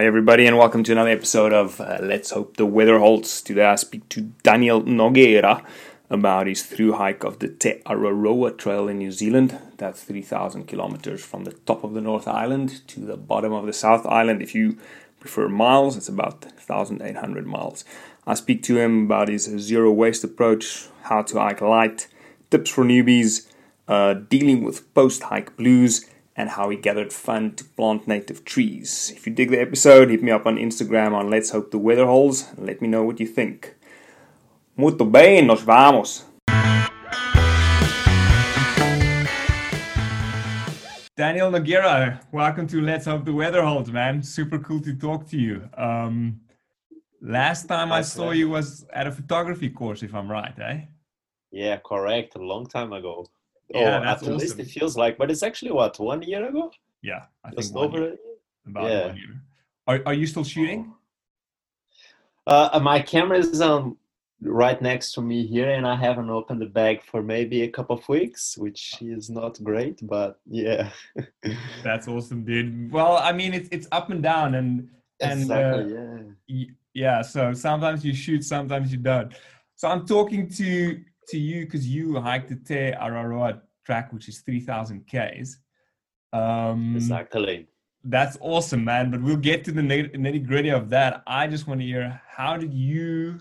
Hi, everybody, and welcome to another episode of uh, Let's Hope the Weather Holds. Today I speak to Daniel Nogueira about his through hike of the Te Araroa Trail in New Zealand. That's 3,000 kilometers from the top of the North Island to the bottom of the South Island. If you prefer miles, it's about 1,800 miles. I speak to him about his zero waste approach, how to hike light, tips for newbies, uh, dealing with post hike blues and how he gathered fund to plant native trees. If you dig the episode, hit me up on Instagram on Let's Hope the Weather Holds and let me know what you think. Muito bem, nos vamos! Daniel Nogueira, welcome to Let's Hope the Weather Holds, man. Super cool to talk to you. Um, last time I saw you was at a photography course, if I'm right, eh? Yeah, correct. A long time ago. Yeah, oh, that's at least it feels like, but it's actually what one year ago, Yeah, I just think over. year, about yeah. one year. Are, are you still shooting? Uh, my camera is um right next to me here, and I haven't opened the bag for maybe a couple of weeks, which is not great, but yeah. That's awesome, dude. Well, I mean, it's it's up and down, and and uh, yeah. y- yeah. So sometimes you shoot, sometimes you don't. So I'm talking to to you because you hiked the Te Araroa track, which is three thousand k's. Um, Exactly. That's awesome, man. But we'll get to the nitty gritty of that. I just want to hear how did you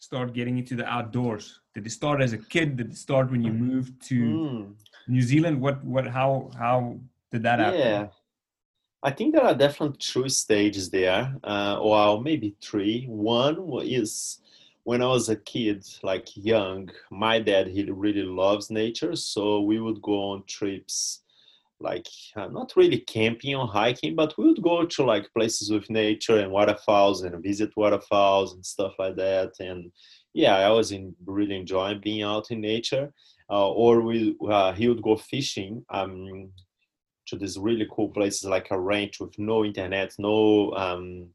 start getting into the outdoors? Did it start as a kid? Did it start when you moved to Mm. New Zealand? What what how how did that happen? Yeah. I think there are definitely two stages there. Uh, well, maybe three. One is when I was a kid, like young, my dad, he really loves nature. So we would go on trips, like uh, not really camping or hiking, but we would go to like places with nature and waterfalls and visit waterfalls and stuff like that. And yeah, I was in, really enjoying being out in nature. Uh, or we, uh, he would go fishing. Um, to these really cool places like a ranch with no internet, no um,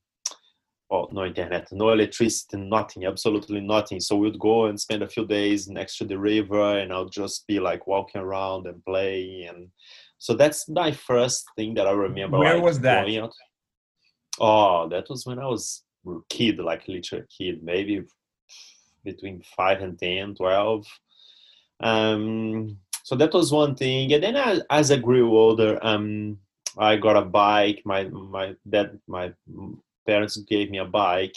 well, no internet, no electricity, nothing, absolutely nothing. So we'd go and spend a few days next to the river, and I'll just be like walking around and play. And so that's my first thing that I remember. Where like, was that? going out. Oh, that was when I was a kid, like literally a kid, maybe between five and 10, 12. Um, so that was one thing. And then as, as I grew older, um, I got a bike. My my dad, my parents gave me a bike,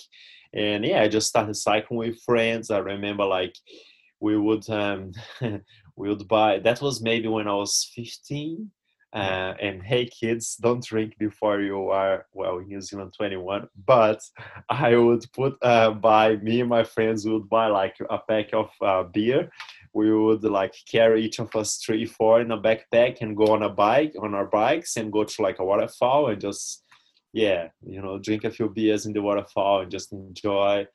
and yeah, I just started cycling with friends. I remember like we would um, we would buy. That was maybe when I was fifteen. Uh, and hey kids don't drink before you are well in new zealand 21 but i would put uh, buy me and my friends would buy like a pack of uh, beer we would like carry each of us three four in a backpack and go on a bike on our bikes and go to like a waterfall and just yeah you know drink a few beers in the waterfall and just enjoy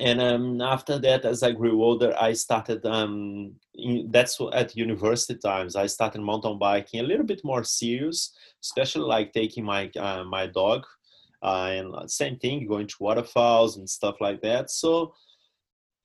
and um, after that as i grew older i started um, in, that's at university times i started mountain biking a little bit more serious especially like taking my uh, my dog uh, and same thing going to waterfalls and stuff like that so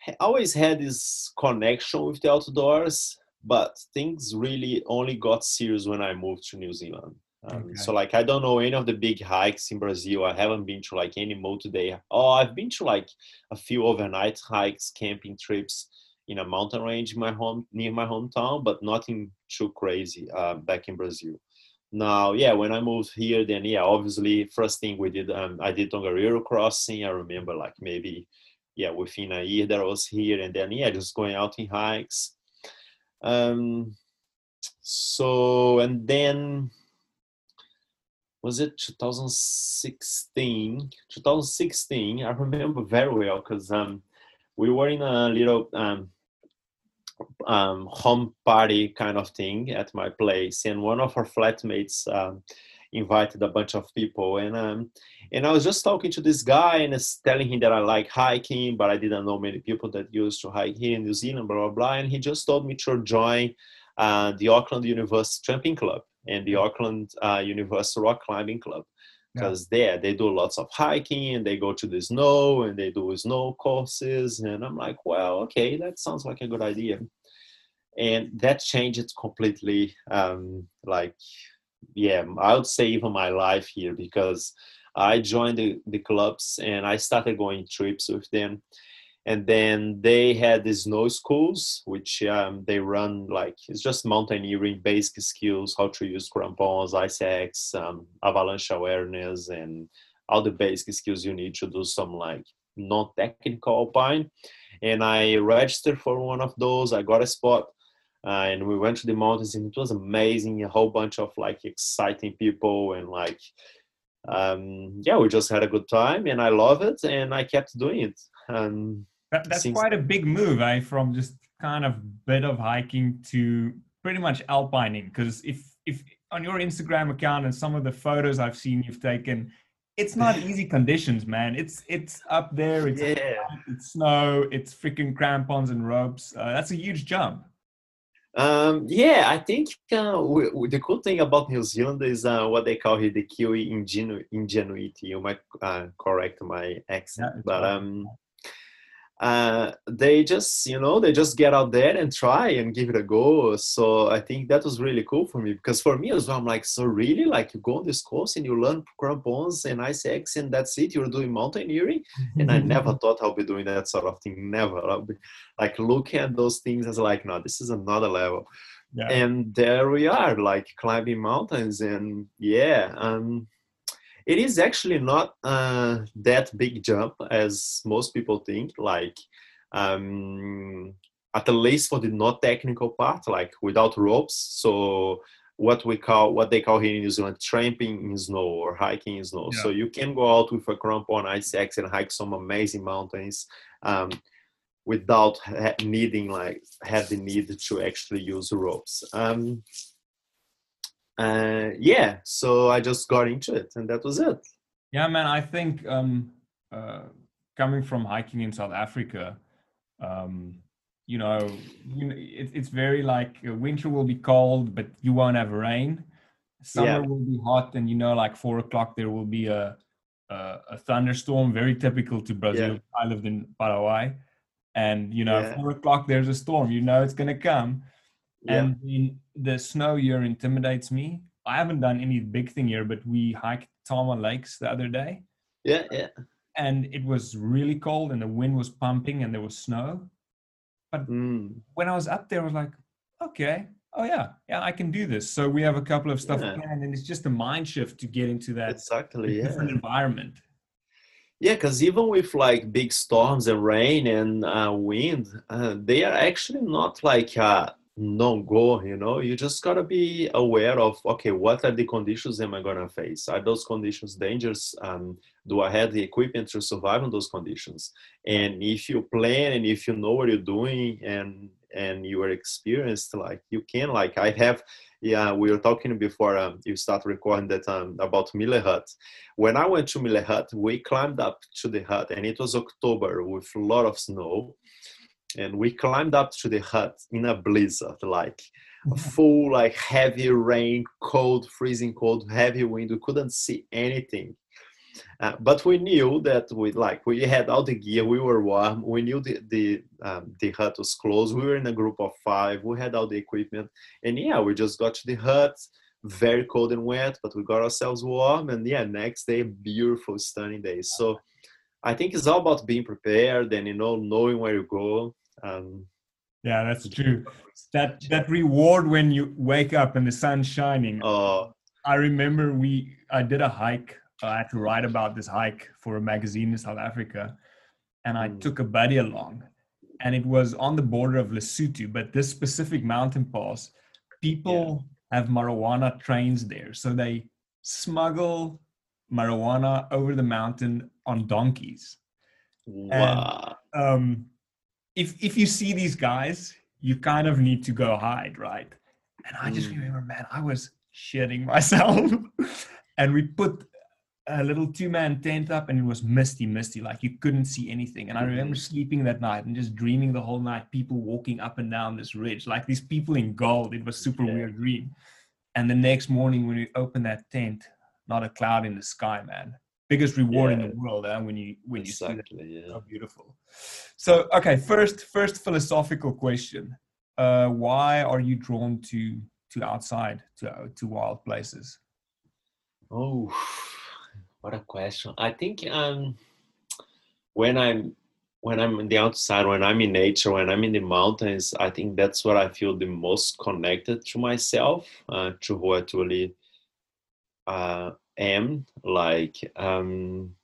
I always had this connection with the outdoors, but things really only got serious when I moved to New Zealand. Um, Okay. So, like, I don't know any of the big hikes in Brazil. I haven't been to like any multi-day. Oh, I've been to like a few overnight hikes, camping trips in a mountain range in my home near my hometown, but nothing too crazy uh, back in Brazil. Now, yeah, when I moved here, then yeah, obviously, first thing we did, um, I did Tongariro crossing. I remember like maybe yeah within a year that I was here, and then yeah, just going out in hikes. Um, so and then was it 2016? 2016, I remember very well because um, we were in a little um, um, home party kind of thing at my place, and one of our flatmates um, invited a bunch of people, and um, and I was just talking to this guy and telling him that I like hiking, but I didn't know many people that used to hike here in New Zealand, blah blah blah, and he just told me to join uh, the Auckland University Tramping Club and the Auckland uh, University Rock Climbing Club Yeah. because there they do lots of hiking and they go to the snow and they do snow courses and i'm like well okay that sounds like a good idea and that changed it completely um, like yeah, I would say even my life here because I joined the, the clubs and I started going trips with them. And then they had these snow schools, which um, they run like it's just mountaineering basic skills, how to use crampons, ice axe, um, avalanche awareness, and all the basic skills you need to do some like non-technical alpine. And I registered for one of those. I got a spot uh, and we went to the mountains and it was amazing a whole bunch of like exciting people and like um, yeah we just had a good time and i love it and i kept doing it um, that, that's since... quite a big move eh? from just kind of bit of hiking to pretty much alpining because if if on your instagram account and some of the photos i've seen you've taken it's not easy conditions man it's it's up there it's, yeah. it's snow it's freaking crampons and ropes uh, that's a huge jump um, yeah, I think uh, we, we, the cool thing about New Zealand is uh, what they call here the Kiwi ingenu- ingenuity. You might uh, correct my accent, yeah, but um, uh, they just you know they just get out there and try and give it a go. So i think that was really cool for me because for me as well i'm like so really? Like you go on this course and you learn crampons and ice axe and that's it? You're doing mountaineering? And i never thought i'll be doing that sort of thing never. I'll be like looking at those things as like no this is another level. Yeah. and there we are like climbing mountains and yeah um it is actually not uh, that big jump as most people think. Like um, at least for the not technical part, like without ropes. So what we call what they call here in New Zealand tramping in snow or hiking in snow. Yeah. So you can go out with a crampon ice axe and hike some amazing mountains um, without ha- needing like have the need to actually use ropes. Um, uh, yeah, so I just got into it, and that was it. Yeah, man. I think um, uh, coming from hiking in South Africa, um, you know, you know it, it's very like uh, winter will be cold, but you won't have rain. Summer yeah. will be hot, and you know, like four o'clock there will be a a, a thunderstorm. Very typical to Brazil. Yeah. I lived in Paraguay, and you know, yeah. four o'clock there's a storm. You know, it's gonna come and the, the snow here intimidates me. I haven't done any big thing here, but we hiked Tama Lakes the other day. Yeah, yeah. And it was really cold, and the wind was pumping, and there was snow. But mm. when I was up there, I was like, okay, oh yeah, yeah, I can do this. So we have a couple of stuff yeah. planned, and it's just a mind shift to get into that exactly different yeah. environment. Yeah, because even with like big storms and rain and uh, wind, uh, they are actually not like uh, no go you know? You just gotta be aware of okay what are the conditions am i gonna face? Are those conditions dangerous? Um, do i have the equipment to survive in those conditions? And if you plan and if you know what you're doing and and you are experienced like you can like i have yeah we were talking before um, you start recording that um, about Mueller hut. When i went to Mueller hut we climbed up to the hut and it was october with a lot of snow and we climbed up to the hut in a blizzard like a full like heavy rain cold freezing cold heavy wind. We couldn't see anything. Uh, but we knew that we like we had all the gear we were warm. We knew the the um, the hut was closed. We were in a group of five. We had all the equipment. And yeah we just got to the hut very cold and wet but we got ourselves warm. And yeah next day beautiful stunning day. So I think it's all about being prepared and you know knowing where you go. Um, yeah, that's true. That that reward when you wake up and the sun's shining. Uh, I remember we I did a hike. I had to write about this hike for a magazine in South Africa, and I mm. took a buddy along, and it was on the border of Lesotho. But this specific mountain pass, people yeah. have marijuana trains there, so they smuggle marijuana over the mountain on donkeys. Wow. And, um, if if you see these guys, you kind of need to go hide, right? And I just mm. remember, man, I was shitting myself. and we put a little two-man tent up and it was misty, misty, like you couldn't see anything. And I remember mm-hmm. sleeping that night and just dreaming the whole night, people walking up and down this ridge, like these people in gold. It was super yeah. weird dream. And the next morning when we opened that tent, not a cloud in the sky, man. Biggest reward yeah. in the world, eh? when you when exactly, you see that. Yeah. How beautiful. So, okay, first first philosophical question: uh, Why are you drawn to to outside to to wild places? Oh, what a question! I think um, when I'm when I'm in the outside, when I'm in nature, when I'm in the mountains, I think that's what I feel the most connected to myself, uh, to who I truly uh, am. Like, um,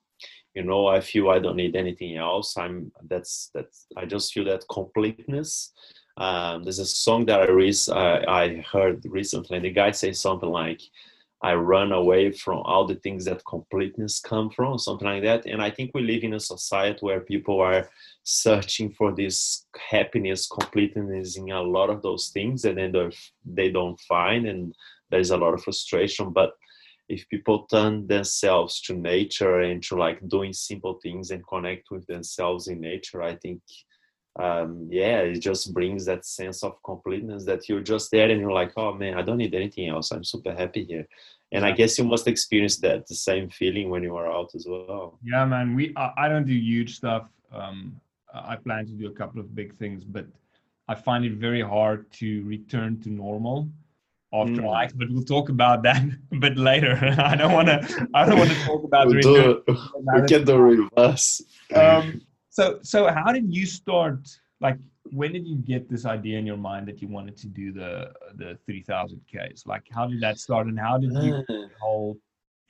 you know, I feel I don't need anything else. I'm that's that's I just feel that completeness. Um, there's a song that I, re- I, I heard recently, and the guy says something like, I run away from all the things that completeness come from, something like that. And I think we live in a society where people are searching for this happiness, completeness in a lot of those things, and then they don't find, and there's a lot of frustration. But if people turn themselves to nature and to like doing simple things and connect with themselves in nature, I think um, yeah, it just brings that sense of completeness that you're just there and you're like, oh man, I don't need anything else. I'm super happy here. And. I guess you must experience that the same feeling when you are out as well. Yeah, man. We I, I don't do huge stuff. Um, I plan to do a couple of big things, but I find it very hard to return to normal after mm. But we'll talk about that a bit later. I don't want to. I don't want to talk about we'll do, we can do reverse. Um, so so how did you start like when did you get this idea in your mind that you wanted to do the the 3000 ks like how did that start and how did you uh. whole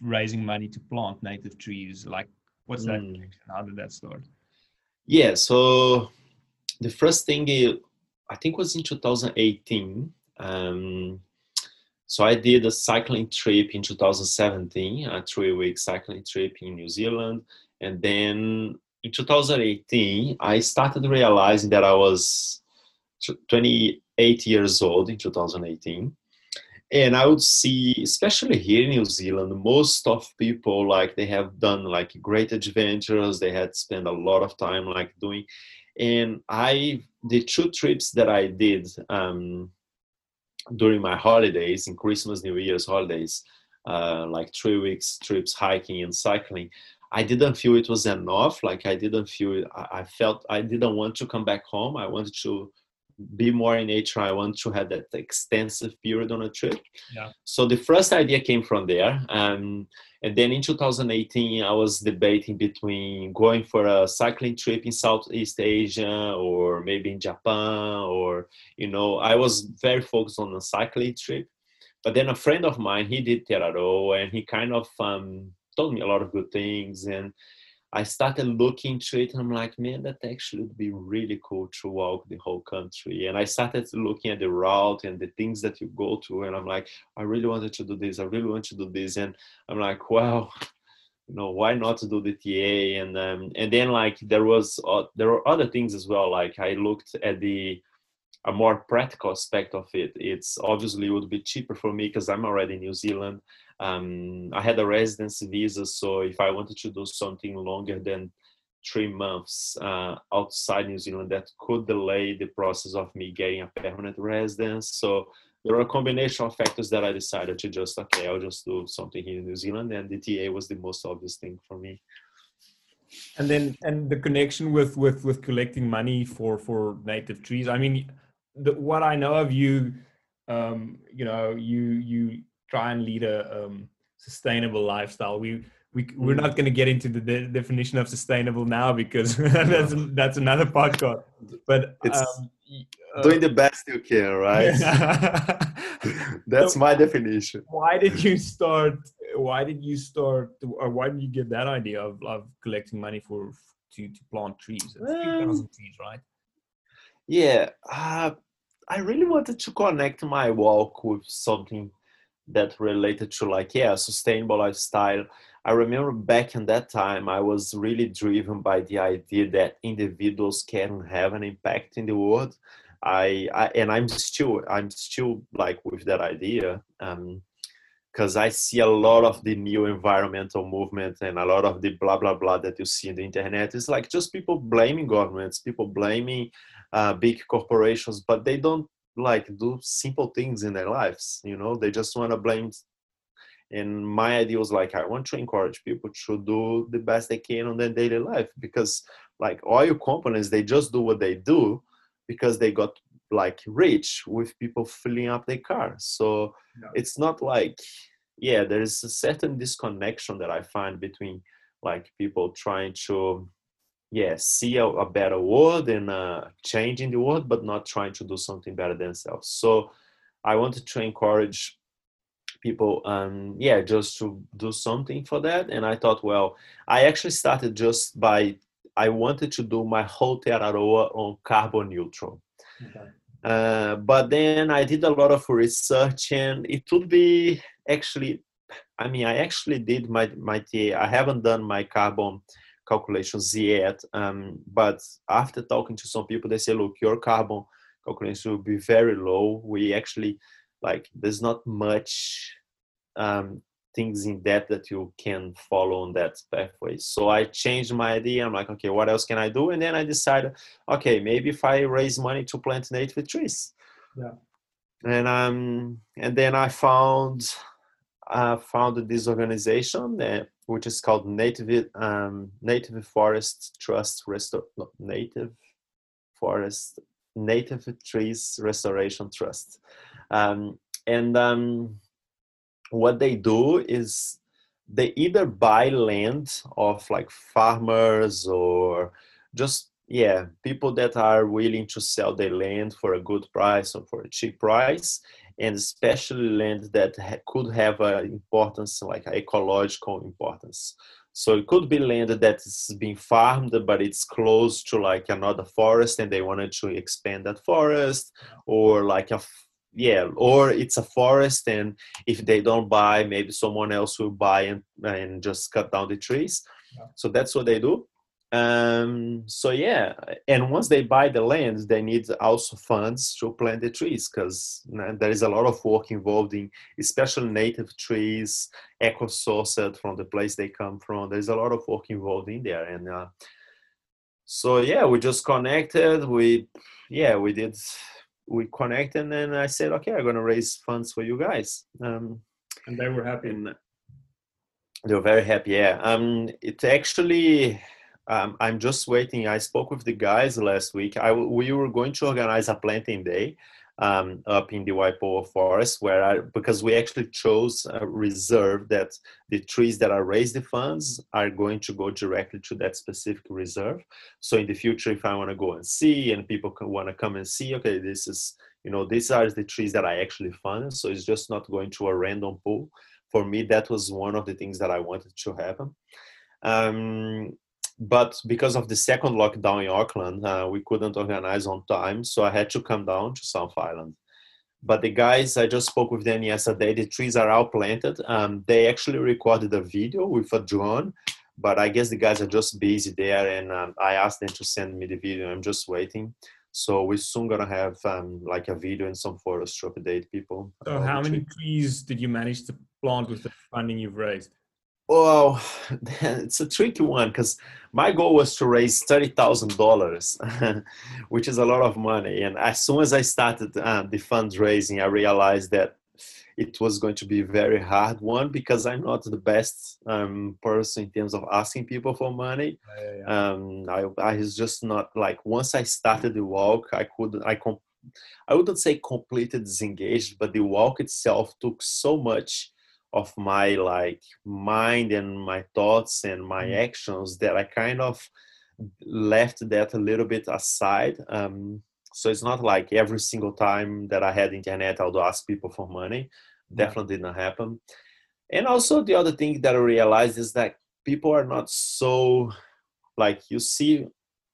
raising money to plant native trees like what's that mm. how did that start yeah so the first thing i think was in 2018 um, so I did a cycling trip in 2017, a three week cycling trip in New Zealand. And then in 2018, I started realizing that I was 28 years old in 2018. And I would see, especially here in New Zealand, most of people like they have done like great adventures. They had spent a lot of time like doing, and I the two trips that I did um, during my holidays in Christmas, New Year's holidays, uh, like three weeks trips hiking and cycling. I didn't feel it was enough. Like I didn't feel I felt I didn't want to come back home. I wanted to be more in nature. I want to have that extensive period on a trip. Yeah. So the first idea came from there. Um, and then in 2018, I was debating between going for a cycling trip in Southeast Asia or maybe in Japan or, you know, I was very focused on a cycling trip. But then a friend of mine, he did Te Araroa and he kind of um, told me a lot of good things and I started looking to it and I'm like, man, that actually would be really cool to walk the whole country. And I started looking at the route and the things that you go to. And I'm like, I really wanted to do this. I really want to do this. And I'm like, well, you know, why not do the TA? And um, and then like there was uh, there were other things as well. Like I looked at the a more practical aspect of it. It's obviously would be cheaper for me because I'm already in New Zealand um, I had a residency visa, so if I wanted to do something longer than three months uh, outside New Zealand, that could delay the process of me getting a permanent residence. So there were a combination of factors that I decided to just okay, I'll just do something here in New Zealand, and the TA was the most obvious thing for me. And then, and the connection with with with collecting money for for native trees. I mean, the, what I know of you, um, you know, you you try and lead a um, sustainable lifestyle. We we we're not mm. going to get into the de- definition of sustainable now because that's that's another podcast. But it's um, uh, doing the best you can, right? that's so, my definition. Why did you start? Why did you start? Or why did you get that idea of, of collecting money for to to plant trees? Um, trees, right? Yeah, uh, I really wanted to connect my walk with something that related to like yeah sustainable lifestyle i remember back in that time i was really driven by the idea that individuals can have an impact in the world i, I and i'm still i'm still like with that idea um because I see a lot of the new environmental movement and a lot of the blah blah blah that you see in the internet. It's like just people blaming governments, people blaming uh, big corporations, but they don't like do simple things in their lives you know they just want to blame and my idea was like i want to encourage people to do the best they can on their daily life because like oil companies they just do what they do because they got like rich with people filling up their car so Yeah. it's not like yeah there is a certain disconnection that i find between like people trying to yeah see a, a better world and uh, changing the world but not trying to do something better themselves so i wanted to encourage people um yeah just to do something for that and i thought well i actually started just by i wanted to do my whole Te Araroa on carbon neutral Okay. uh, but then I did a lot of research, and it would be actually, I mean, I actually did my my TA. I haven't done my carbon calculations yet, um, but after talking to some people, they say, look, your carbon calculation will be very low. We actually like there's not much um, things in that that you can follow on that pathway. So I changed my idea. I'm like, okay, what else can I do? And then I decided, okay, maybe if I raise money to plant native trees. Yeah. And um, and then I found, I founded this organization that, which is called Native um, Native Forest Trust Restor no, Native Forest Native Trees Restoration Trust, um, and um, what they do is they either buy land of like farmers or just yeah people that are willing to sell their land for a good price or for a cheap price and especially land that ha- could have an importance like ecological importance. So it could be land that is being farmed but it's close to like another forest and they wanted to expand that forest or like a f- yeah or it's a forest and if they don't buy maybe someone else will buy and, and just cut down the trees. Yeah. so that's what they do um so yeah and once they buy the land they need also funds to plant the trees because there is a lot of work involved in especially native trees eco sourced from the place they come from. There's a lot of work involved in there and uh, so yeah we just connected we yeah we did we connected and then i said okay i'm gonna raise funds for you guys. Um And they were happy. and they were very happy yeah. Um it actually um, i'm just waiting. I spoke with the guys last week. We were going to organize a planting day um, up in the Waipoua forest where I, because we actually chose a reserve that the trees that are raised the funds are going to go directly to that specific reserve. So in the future if i want to go and see and people want to come and see okay this is you know these are the trees that i actually funded so it's just not going to a random pool. For me that was one of the things that i wanted to happen um, but because of the second lockdown in auckland uh, we couldn't organize on time so i had to come down to south island but the guys i just spoke with them yesterday the trees are all planted um, they actually recorded a video with a drone but i guess the guys are just busy there and um, i asked them to send me the video i'm just waiting so we're soon gonna have um, like a video and some photos to update people So, how many tree. trees did you manage to plant with the funding you've raised? Well, it's a tricky one because my goal was to raise thirty thousand dollars, which is a lot of money. And as soon as I started uh, the fundraising, I realized that it was going to be a very hard one because I'm not the best um, person in terms of asking people for money. Yeah, yeah, Um, I, I was just not like once I started the walk, I couldn't. I com- I wouldn't say completely disengaged, but the walk itself took so much of my like mind and my thoughts and my Mm. actions that I kind of left that a little bit aside. Um, so it's not like every single time that I had internet, I would ask people for money. Yeah. Definitely didn't happen. And also the other thing that I realized is that people are not so like you see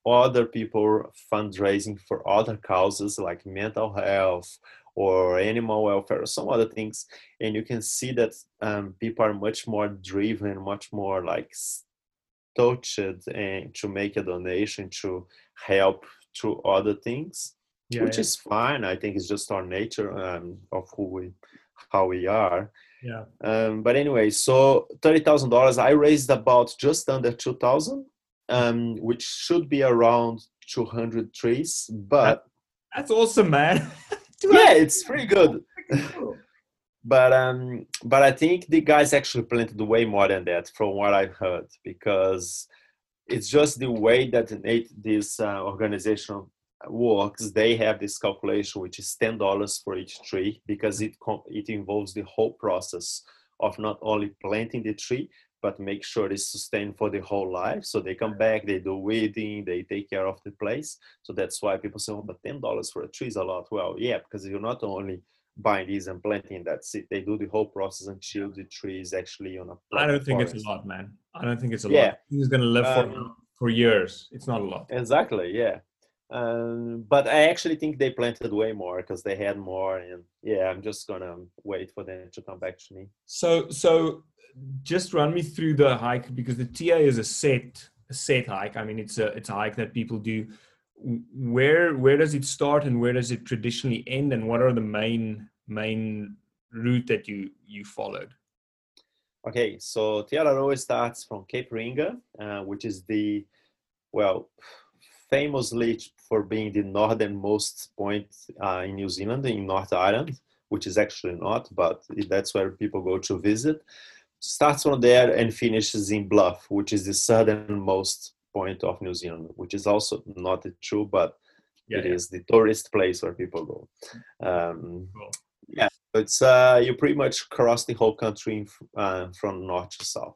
other people fundraising for other causes like mental health or animal welfare or some other things and you can see that um, people are much more driven much more like touched and to make a donation to help to other things yeah, which yeah. is fine i think it's just our nature um, of who we how we are yeah. um, but anyway, so thirty thousand dollars. I raised about just under two thousand, um, which should be around two hundred trees. But That's awesome, man. yeah, it's pretty good. But um, but I think the guys actually planted way more than that, from what I've heard, because it's just the way that this uh, organization works, they have this calculation which is ten dollars for each tree because it it involves the whole process of not only planting the tree but make sure it's sustained for the whole life. So they come back, they do weeding, they take care of the place. So that's why people say, "Oh, but ten dollars for a tree is a lot." Well, yeah, because you're not only buying these and planting that's it. They do the whole process until the tree is actually on a. I don't think forest. it's a lot, man. I don't think it's a Yeah. lot. He's gonna live for Um, for years. It's not a lot. Exactly, yeah. Um, but I actually think they planted way more because they had more, and yeah, I'm just gonna wait for them to come back to me. So so just run me through the hike because the TA is a set a set hike. I mean it's a it's a hike that people do. Where where does it start and where does it traditionally end and what are the main main route that you you followed? Okay, so Te Araroa starts from Cape Reinga, uh, which is the, well, famously for being the northernmost point uh, in New Zealand, in North Island, which is actually not, but that's where people go to visit. Starts from there and finishes in Bluff, which is the southernmost point of New Zealand, which is also not true, but it is the tourist place where people go. Um, Cool. Yeah, it's uh, you pretty much cross the whole country uh, from north to south.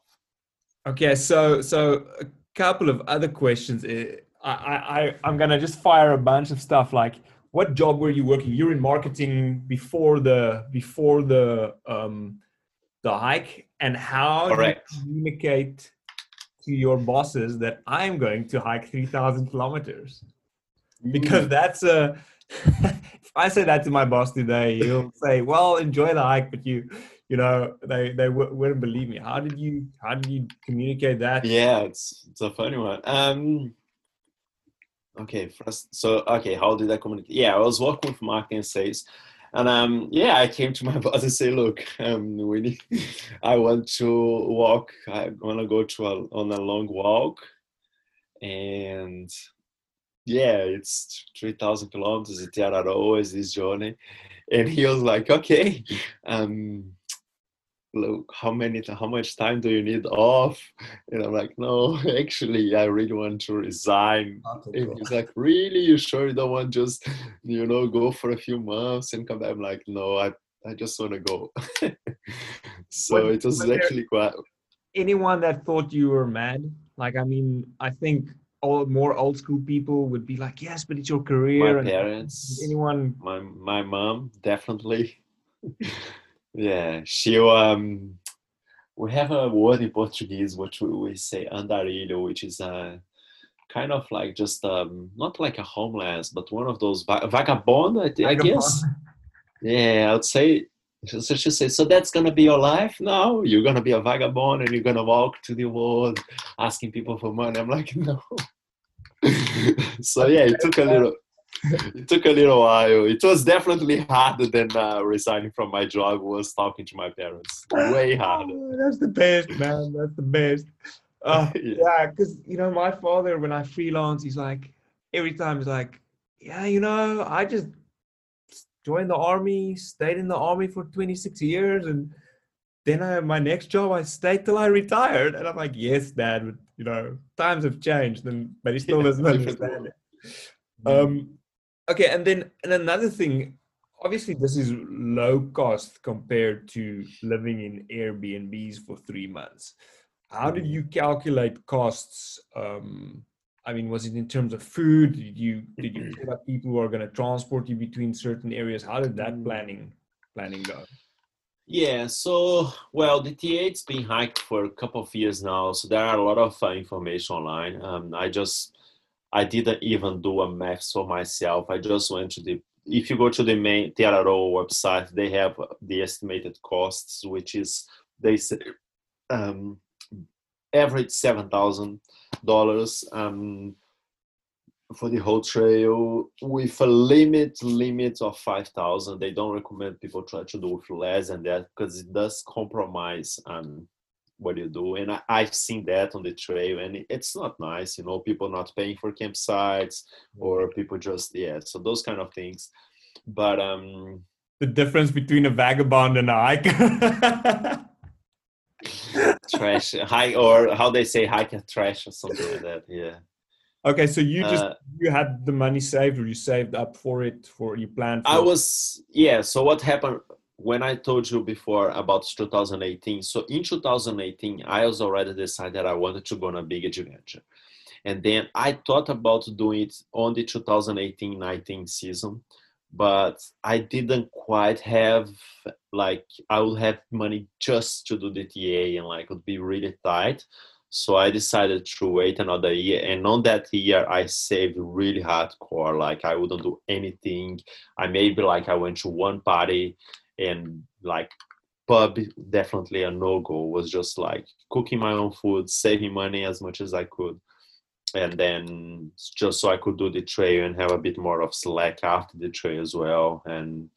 Okay, so so a couple of other questions. I I I- I'm gonna just fire a bunch of stuff like what job were you working? You're in marketing before the before the um the hike, and how Correct. do you communicate to your bosses that I'm going to hike three thousand kilometers? Because that's a if I say that to my boss today, he'll say, "Well, enjoy the hike," but you you know they they w- wouldn't believe me. How did you how did you communicate that? Yeah, it's it's a funny one. Um, okay, first, so okay, how did I communicate? Yeah, I was working with marketing and sales, and um, yeah, I came to my boss and say, look, um, need, I want to walk. I want to go to a, on a long walk, and yeah, it's three thousand kilometers. It's is this journey, and he was like, okay, um look how many how much time do you need off? And i'm like no actually i really want to resign. And he's like really you sure you don't want just you know go for a few months and come back? I'm like no i i just want to go. So What- it was was actually quite anyone that thought you were mad? Like i mean i think all more old school people would be like yes but it's your career my and parents anyone my my mom definitely yeah she um we have a word in portuguese which we, we say andarilho which is a kind of like just um not like a homeless but one of those va- vagabond I, thi- I guess? Yeah i'd say so she said so that's gonna be your life now? You're gonna be a vagabond and you're gonna walk to the world asking people for money? I'm like no. So yeah it took a little it took a little while. It was definitely harder than uh, resigning from my job. Was talking to my parents. Way harder. Oh, that's the best man that's the best uh, Yeah. yeah because you know my father when i freelance he's like every time he's like yeah you know i just joined the army stayed in the army for 26 years and then I, my next job i stayed till i retired and i'm like yes dad but you know times have changed and but he still Yeah, doesn't understand it um okay and then and another thing obviously this is low cost compared to living in airbnbs for three months how did you calculate costs um i mean was it in terms of food did you did you set up people who are going to transport you between certain areas how did that Mm. planning planning go Yeah. So well, the TA's been hiked for a couple of years now, so there are a lot of uh, information online. Um, I just I didn't even do a math for myself. I just went to the if you go to the main TRRO website, they have the estimated costs, which is they say um, average seven thousand dollars um, for the whole trail with a limit limit of five thousand. They don't recommend people try to do with less than that because it does compromise um, what you do. And I, I've seen that on the trail, and it's not nice. You know, people not paying for campsites or people just yeah. So those kind of things. But um, the difference between a vagabond and a hiker trash high or how they say hike a trash or something like that. Yeah. Okay, so you just Uh, you had the money saved, or you saved up for it, for you planned. For I was yeah. So what happened when I told you before about 2018? So in 2018, I was already decided I wanted to go on a big adventure, and then I thought about doing it on the 2018-19 season, but I didn't quite have like I would have money just to do the TA, and like it would be really tight. So I decided to wait another year, and on that year I saved really hardcore. Like I wouldn't do anything. I maybe like I went to one party, and like pub definitely a no go. Was just like cooking my own food, saving money as much as I could, and then just so I could do the trail and have a bit more of slack after the trail as well. And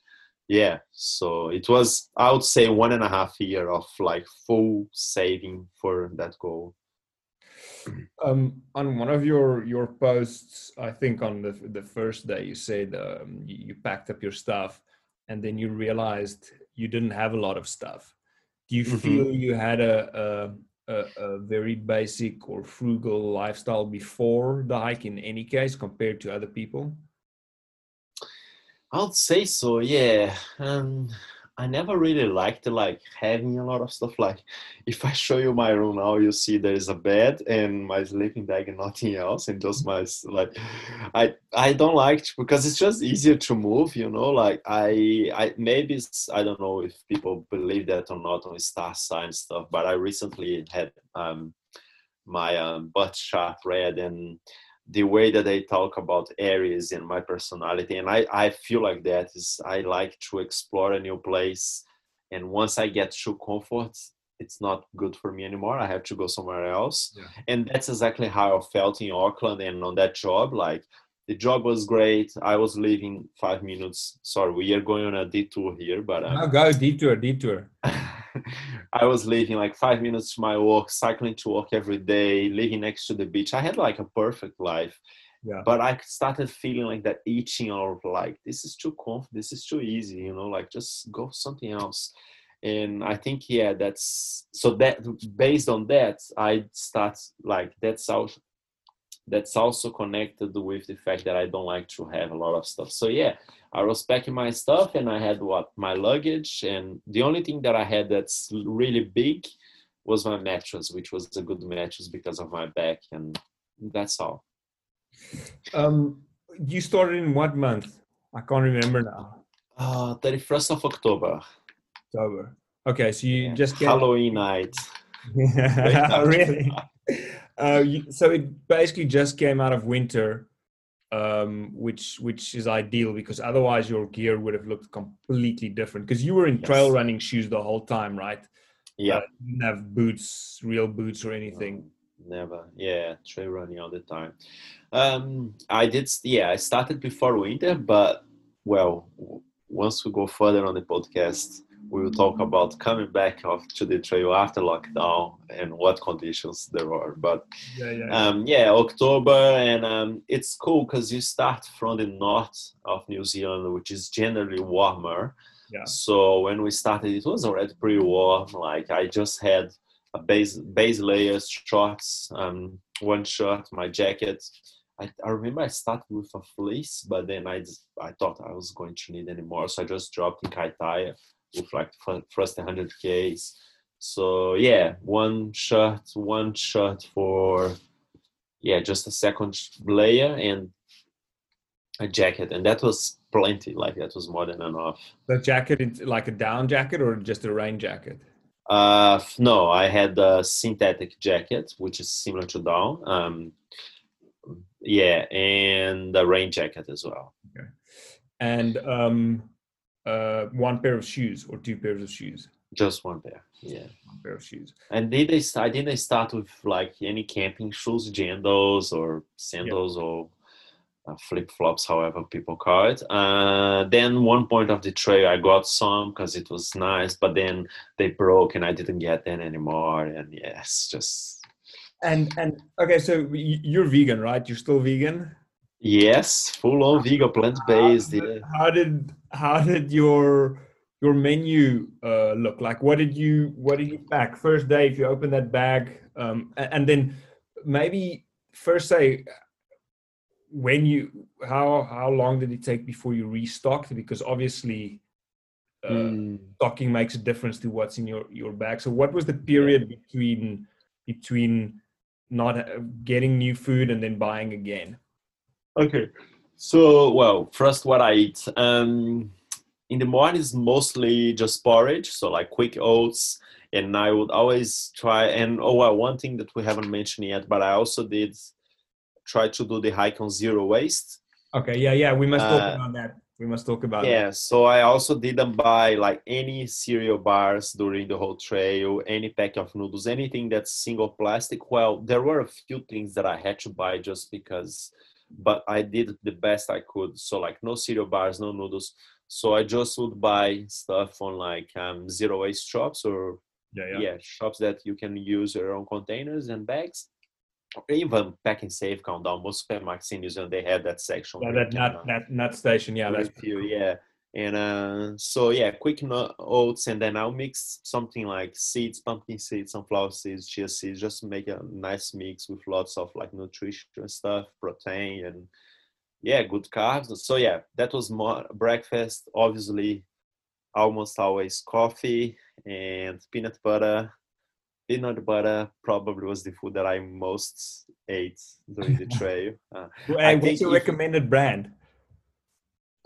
yeah, so it was I would say one and a half year of like full saving for that goal. um, on one of your your posts, I think on the the first day, you said um, you, you packed up your stuff, and then you realized you didn't have a lot of stuff. Do you Mhm. feel you had a, a, a a very basic or frugal lifestyle before the hike? In any case, compared to other people. I would say so, yeah. Um, I never really liked like having a lot of stuff. Like, if I show you my room now, you see there is a bed and my sleeping bag and nothing else, and just my like. I I don't like to- because it's just easier to move, you know. Like I I maybe I don't know if people believe that or not on star sign stuff, but I recently had um my um, butt shot read and the way that they talk about Aries and my personality and I, I feel like that is i like to explore a new place and once i get to comfort it's not good for me anymore i have to go somewhere else Yeah. and that's exactly how i felt in auckland and on that job like the job was great i was leaving five minutes sorry we are going on a detour here but um, Now go detour, detour. I was living like five minutes to my work, cycling to work every day, living next to the beach. I had like a perfect life. Yeah. But I started feeling like that itching of like, this is too comfortable, this is too easy, you know, like just go something else. And I think, yeah, that's so that based on that, I start like that's also that's also connected with the fact that I don't like to have a lot of stuff. So yeah, I was packing my stuff and I had what my luggage and the only thing that I had that's really big was my mattress, which was a good mattress because of my back and that's all. Um, you started in what month? I can't remember now. Uh, 31st of October, October. Okay, so you yeah, just came. Halloween night. really? Uh, so it basically just came out of winter, um, which which is ideal because otherwise your gear would have looked completely different. Because you were in trail running shoes the whole time, right? Yeah. Uh, didn't have boots, real boots or anything. Never. Yeah, trail running all the time. Um, I did. Yeah, I started before winter, but well, once we go further on the podcast, we will talk about coming back off to the trail after lockdown and what conditions there are. But Yeah, yeah. um, yeah, October, and um, it's cool because you start from the north of New Zealand, which is generally warmer. Yeah. So when we started, it was already pretty warm. Like I just had a base base layers, shorts, um, one shirt, my jacket. I, I remember I started with a fleece, but then I just, I thought I was going to need any more, so I just dropped in Kaitaia with like first 100 k's. So yeah, one shirt, one shirt for yeah, just a second layer and a jacket, and that was plenty. Like that was more than enough. the jacket, like a down jacket or just a rain jacket? Uh, no, I had a synthetic jacket, which is similar to down. Um, yeah, and a rain jacket as well. Okay. And um, uh, one pair of shoes or two pairs of shoes? Just one pair. Yeah. One pair of shoes. And did they? I didn't start with like any camping shoes, jandals or sandals or uh, flip flops, however people call it. Uh, then one point of the trail, I got some because it was nice, but then they broke and I didn't get them anymore. And yes, just And and okay, so you're vegan, right? You're still vegan. Yes, full on vegan, plant based. How did- How did how did your your menu uh, look like? What did you what did you pack first day if you open that bag? Um, and then maybe first say when you how how long did it take before you restocked? Because obviously, uh, Mm. stocking makes a difference to what's in your your bag. So what was the period between between not uh, getting new food and then buying again? Okay. So, well, first, what I eat. Um, in the morning is mostly just porridge, so like quick oats. And I would always try. And oh, well, one thing that we haven't mentioned yet, but I also did try to do the hike on zero waste. Okay, yeah, yeah, we must talk Uh, about that. We must talk about that. Yeah, so I also didn't buy like any cereal bars during the whole trail, any pack of noodles, anything that's single plastic. Well, there were a few things that I had to buy just because, but I did the best I could. So like no cereal bars, no noodles. So I just would buy stuff on like um, zero waste shops or Yeah, yeah. shops that you can use your own containers and bags. Even PAK'nSAVE Countdown, most supermarkets in New Zealand they had that section. Yeah, that nut, uh, nut, nut station. Yeah, that's refill, yeah. And uh, so yeah, quick oats, and then I'll mix something like seeds, pumpkin seeds, sunflower seeds, chia seeds, just to make a nice mix with lots of like nutrition stuff, protein, and yeah, good carbs. So yeah, that was more breakfast. Obviously, almost always coffee and peanut butter. Peanut butter probably was the food that I most ate during the trail. Uh, what's your if- recommended brand?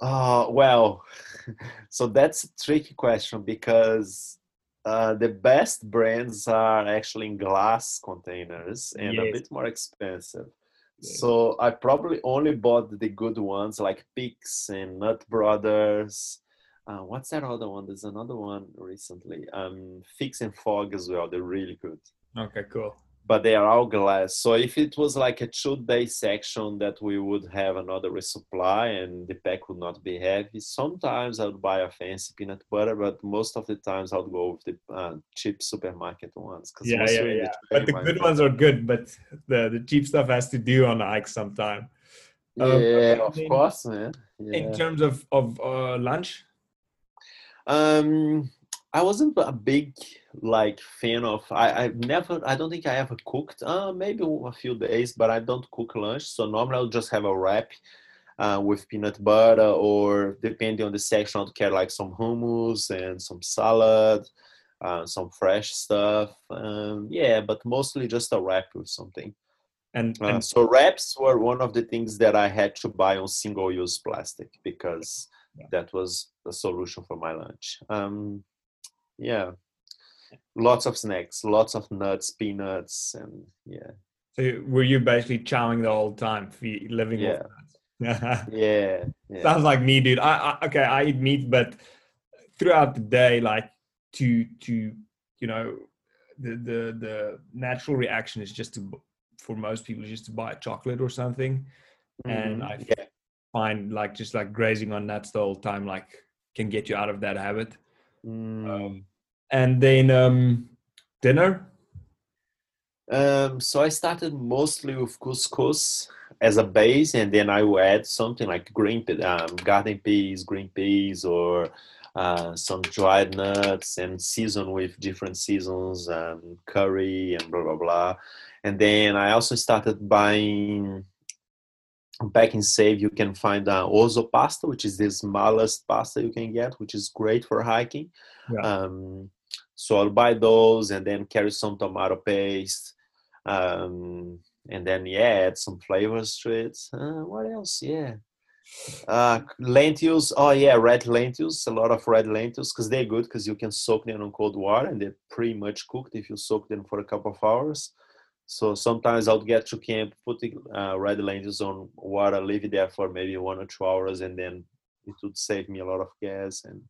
Uh, well, so that's a tricky question because uh, the best brands are actually in glass containers and a bit more expensive. Yes. So I probably only bought the good ones like Pic's and Nut Brothers. Uh, what's that other one? There's another one recently. Um, Fix and Fogg as well. They're really good Okay, cool. But they are all glass. So if it was like a two-day section that we would have another resupply and the pack would not be heavy, sometimes I would buy a fancy peanut butter, but most of the times I would go with the uh, cheap supermarket ones. 'cause Yeah, yeah, yeah. But the good ones are good, but the the cheap stuff has to do on the hike sometime. Um, Yeah, of then course, man. Yeah. In terms of of uh, lunch, Um, I wasn't a big like fan of. I I never. I don't think I ever cooked. Uh, maybe a few days, but I don't cook lunch. So normally I'll just have a wrap, uh, with peanut butter, or depending on the section, I'll get like some hummus and some salad, uh, some fresh stuff. Um, yeah, but mostly just a wrap with something. and, Uh, and so wraps were one of the things that I had to buy on single-use plastic because Yeah. that was the solution for my lunch. Um, yeah, lots of snacks, lots of nuts, peanuts, and yeah, so were you basically chowing the whole time, living Yeah. off that? yeah, yeah. Sounds like me, dude. I, I okay, I eat meat, but throughout the day, like to to you know, the the the natural reaction is just to for most people is just to buy chocolate or something, and Mhm, I yeah. find like just like grazing on nuts the whole time like can get you out of that habit. Mm. And then um dinner. Um, so I started mostly with couscous as a base, and then I will add something like green um, garden peas, green peas, or uh, some dried nuts, and season with different seasons, and curry, and blah blah blah. And then I also started buying. PAK'nSAVE, you can find uh, orzo pasta, which is the smallest pasta you can get, which is great for hiking. Yeah. Um, so I'll buy those and then carry some tomato paste. Um, and then, yeah, add some flavors to it. Uh, what else? Yeah. Uh, lentils. Oh, yeah, red lentils. A lot of red lentils because they're good because you can soak them in cold water and they're pretty much cooked if you soak them for a couple of hours. So sometimes I'll get to camp, put the uh, red lentils on water, leave it there for maybe one or two hours, and then it would save me a lot of gas. And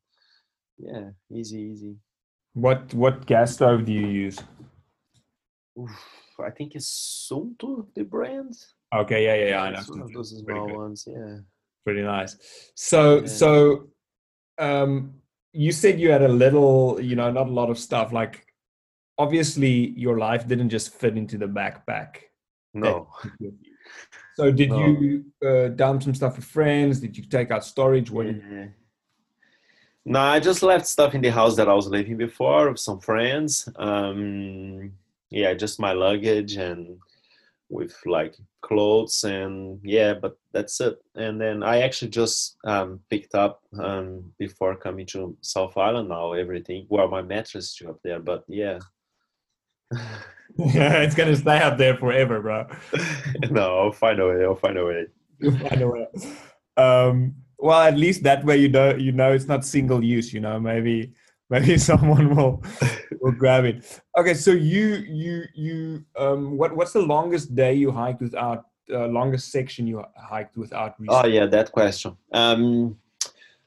yeah, easy, easy. What what gas stove do you use? Oof, I think it's Sunto, the brand. Okay, yeah, yeah, yeah. I know. It's one of those small good. ones, yeah. Pretty nice. So Yeah. so um you said you had a little, you know, not a lot of stuff. Like obviously your life didn't just fit into the backpack. No. So did No. you uh, dump some stuff with friends? Did you take out storage? What Yeah. No, I just left stuff in the house that I was living before with some friends. Um, yeah, just my luggage and with like clothes and yeah but that's it. And then i actually just um, picked up um, before coming to south island now everything. Well my mattress is up there but yeah. Yeah it's gonna stay up there forever bro. No i'll find a way i'll find a way. You'll find a way. Um, well at least that way you know you know it's not single use you know maybe maybe someone will will grab it. Okay so you you you um what what's the longest day you hiked without uh, longest section you hiked without oh yeah that question. Um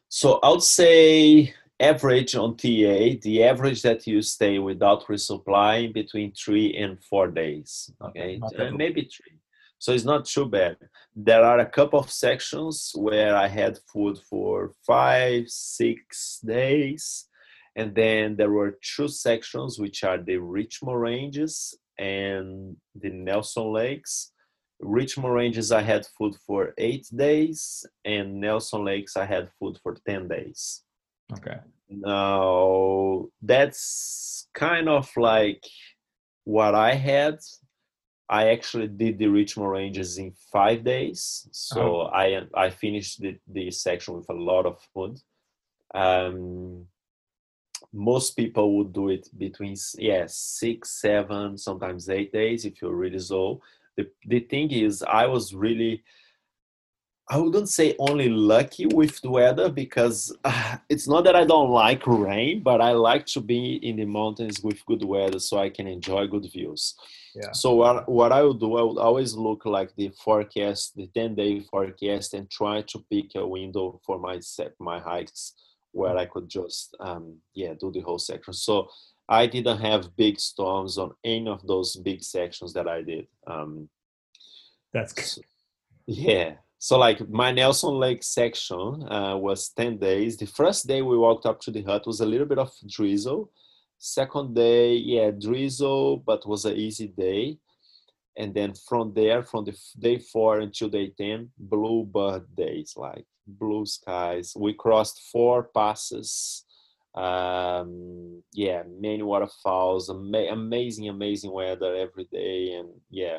so i would say average on ta the average that you stay without resupply between three and four days okay, okay. Uh, maybe three so it's not too bad there are a couple of sections where i had food for five six days and then there were two sections, which are the Richmond Ranges and the Nelson Lakes. Richmond Ranges, I had food for eight days, and Nelson Lakes, I had food for 10 days. Okay. Now, that's kind of like what I had. I actually did the Richmond Ranges in five days. So oh. I I finished the, the section with a lot of food. Um, most people would do it between yeah six seven sometimes eight days if you're really slow the, the thing is i was really i wouldn't say only lucky with the weather because uh, it's not that i don't like rain but i like to be in the mountains with good weather so i can enjoy good views yeah. so what, what i would do i would always look like the forecast the 10 day forecast and try to pick a window for my set my hikes where I could just um, yeah do the whole section. So I didn't have big storms on any of those big sections that I did. Um, That's good. So, yeah. So like my Nelson Lake section uh, was ten days. The first day we walked up to the hut was a little bit of drizzle. Second day, yeah, drizzle, but was an easy day. And then from there, from the day four until day ten, bluebird days, like blue skies. We crossed four passes. Um, yeah, many waterfalls. Ama- amazing, amazing weather every day, and yeah.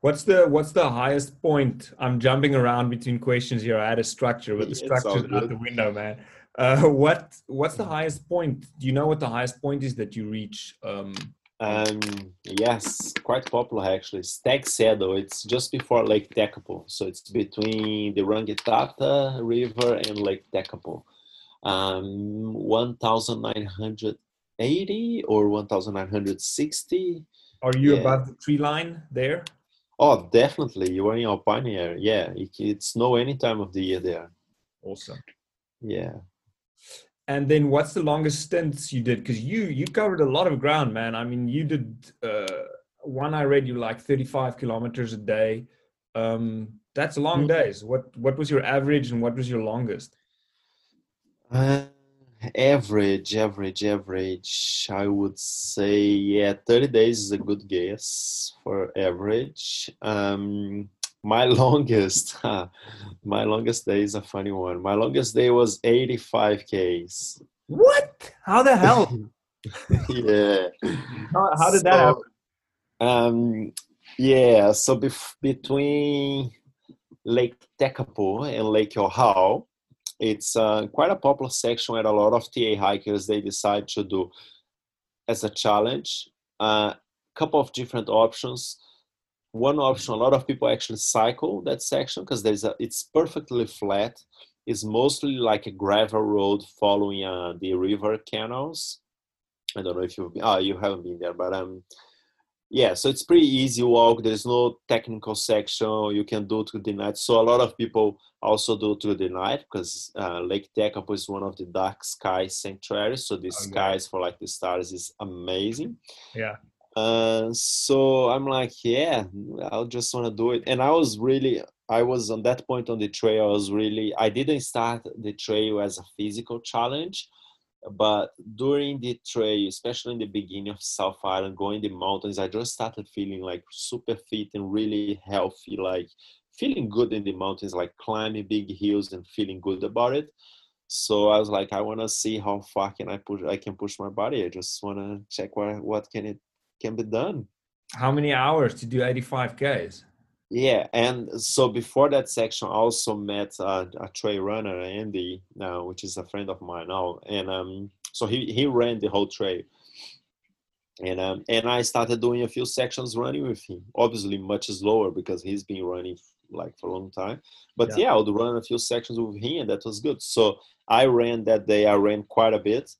What's the what's the highest point? I'm jumping around between questions here. I had a structure, but the structure's out the window, man. Uh, what what's the highest point? Do you know what the highest point is that you reach um, um, yes, quite popular actually. Stag Saddle. It's just before Lake Tekapo, so it's between the Rangitata River and Lake Tekapo. Um, 1,980 or 1,960. Are you yeah. above the tree line there? Oh, definitely. You are in Alpine area. Yeah, it, it's snow any time of the year there. Awesome. Yeah and then what's the longest stints you did? Because you you covered a lot of ground man. I mean you did uh, one i read you like 35 kilometers a day. Um, that's long mm-hmm. days. What what was your average and what was your longest? Uh, average average average. I would say yeah 30 days is a good guess for average. Um, my longest my longest day is a funny one. My longest day was 85 ks. What? How the hell? Yeah. How, how did so, that happen? um yeah so bef- between lake tekapo and lake ohau it's uh, quite a popular section where a lot of ta hikers they decide to do as a challenge. A uh, couple of different options one option a lot of people actually cycle that section because there's a it's perfectly flat. It's mostly like a gravel road following uh, the river canals. I don't know if you've been oh you haven't been there but um yeah so it's pretty easy walk. There's no technical section you can do through the night. So a lot of people also do through the night because uh, lake tekapo is one of the dark sky sanctuaries. So the oh, skies yeah. for like the stars is amazing. Yeah uh, so I'm like, yeah, I just want to do it. And I was really, I was on that point on the trail. I was really, I didn't start the trail as a physical challenge, but during the trail, especially in the beginning of South Island, going the mountains, I just started feeling like super fit and really healthy, like feeling good in the mountains, like climbing big hills and feeling good about it. So I was like, I want to see how far can I push. I can push my body. I just want to check what what can it can be done. How many hours to do 85 Ks? Yeah, and so before that section, I also met uh, a trail runner, Andy, uh, which is a friend of mine now, and um, so he he ran the whole trail, and um, and I started doing a few sections running with him. Obviously, much slower because he's been running like for a long time, but yeah, yeah I would run a few sections with him, and that was good. So I ran that day. I ran quite a bit,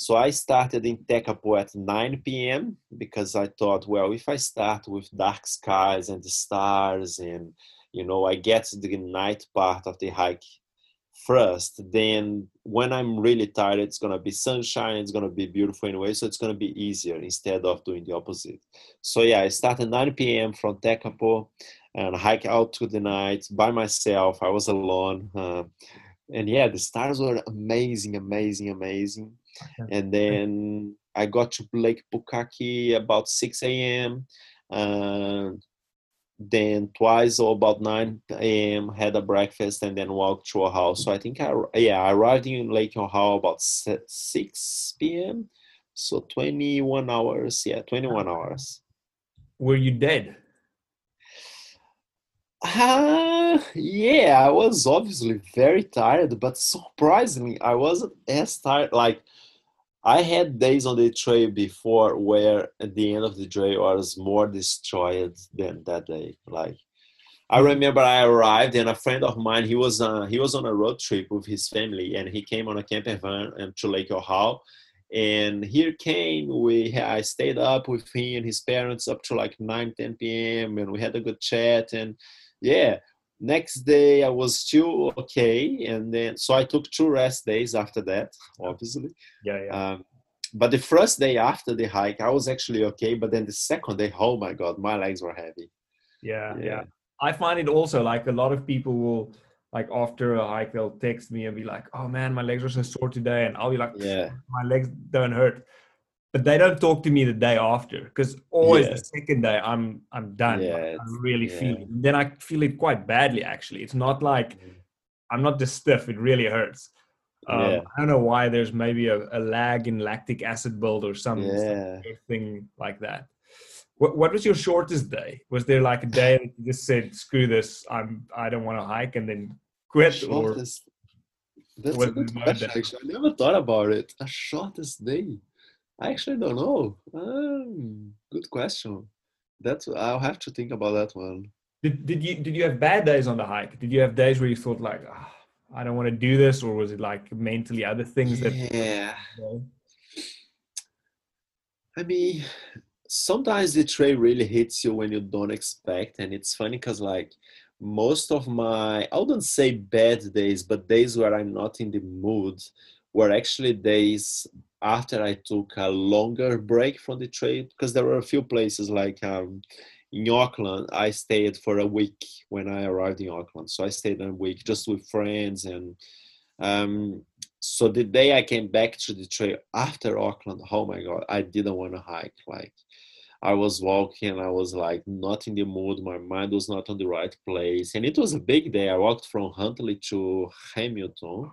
so I started in Tekapo at 9 p.m. because I thought, well, if I start with dark skies and the stars and, you know, I get the night part of the hike first, then when I'm really tired, it's going to be sunshine, it's going to be beautiful anyway, so it's going to be easier instead of doing the opposite. So yeah, I started 9 p.m. from Tekapo and hike out to the night by myself. I was alone. Uh, and yeah, the stars were amazing, amazing, amazing and then I got to Lake Pukaki about 6 a.m. and then twice or about 9 a.m. had a breakfast and then walked to a house. So I think I yeah I arrived in Lake Ohau about 6 p.m. So 21 hours. Yeah, 21 hours. Were you dead? Uh, yeah, I was obviously very tired, but surprisingly, I wasn't as tired. Like I had days on the trail before where at the end of the trail I was more destroyed than that day. Like I remember I arrived and a friend of mine he was uh, he was on a road trip with his family and he came on a camper van and to Lake Ohau and here came we I stayed up with him and his parents up to like 9 10 p.m. and we had a good chat and yeah next day i was still okay and then so i took two rest days after that obviously. Yeah yeah. Um, but the first day after the hike i was actually okay but then the second day oh my god my legs were heavy. Yeah yeah, yeah. i find it also like a lot of people will like after a hike they'll text me and be like oh man my legs are so sore today and i'll be like yeah. My legs don't hurt but they don't talk to me the day after because always yeah. the second day I'm I'm done. Yeah, I'm really yeah. feeling. Then I feel it quite badly actually. It's not like mm. I'm not just stiff. It really hurts. Um, yeah. I don't know why. There's maybe a, a lag in lactic acid build or something, yeah. thing like that. What, what was your shortest day? Was there like a day that you just said, "Screw this! I'm I don't want to hike," and then quit? Shortest, or that's a good question. Actually, I never thought about it. A shortest day. I actually don't know. Um, good question. That's I'll have to think about that one. Did did you did you have bad days on the hike? Did you have days where you thought like, oh, I don't want to do this, or was it like mentally other things that? Yeah. I mean, sometimes the trail really hits you when you don't expect, and it's funny because like most of my I wouldn't say bad days, but days where I'm not in the mood were actually days after I took a longer break from the trade because there were a few places like um, in Auckland, I stayed for a week when I arrived in Auckland. So I stayed a week just with friends and um, so the day I came back to the trail after Auckland, oh my god, I didn't want to hike. Like I was walking, I was like not in the mood. My mind was not on the right place, and it was a big day. I walked from Huntly to Hamilton,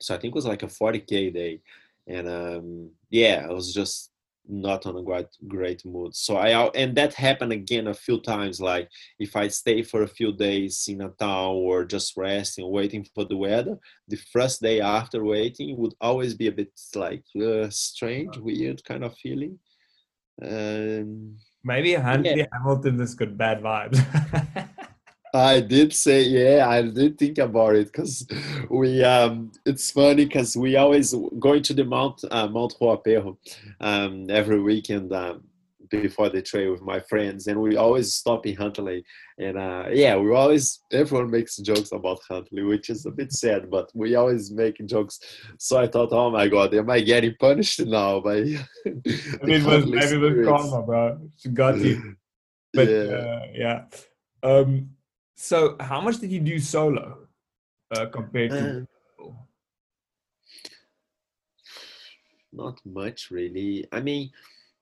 so I think it was like a 40k day and um, yeah, I was just not on a great great mood. So I and that happened again a few times. Like if I stay for a few days in a town or just resting, waiting for the weather, the first day after waiting would always be a bit like uh, strange, weird kind of feeling. Um, Maybe Huntly yeah. Hamilton has got bad vibes. I did say, yeah, I did think about it because we, um, it's funny because we always going to the Mount, uh, Mount Ruapehu um, every weekend um, before the trail with my friends, and we always stop in Huntly. And uh, yeah, we always, everyone makes jokes about Huntly, which is a bit sad, but we always make jokes. So I thought, oh my God, am I getting punished now by. maybe it was, maybe it was karma, bro. She got you. But yeah. Uh, yeah. Um, so, how much did you do solo uh, compared to? Uh, not much, really. I mean,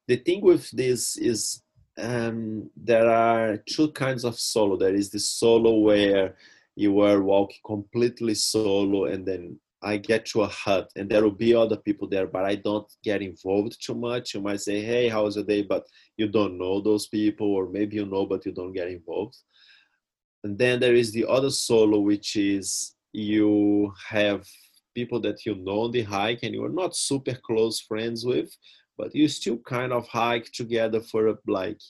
the thing with this is um, there are two kinds of solo. There is the solo where you are walking completely solo, and then I get to a hut and there will be other people there, but I don't get involved too much. You might say, Hey, how was your day? But you don't know those people, or maybe you know, but you don't get involved. And then there is the other solo, which is you have people that you know on the hike and you're not super close friends with, but you still kind of hike together for a, like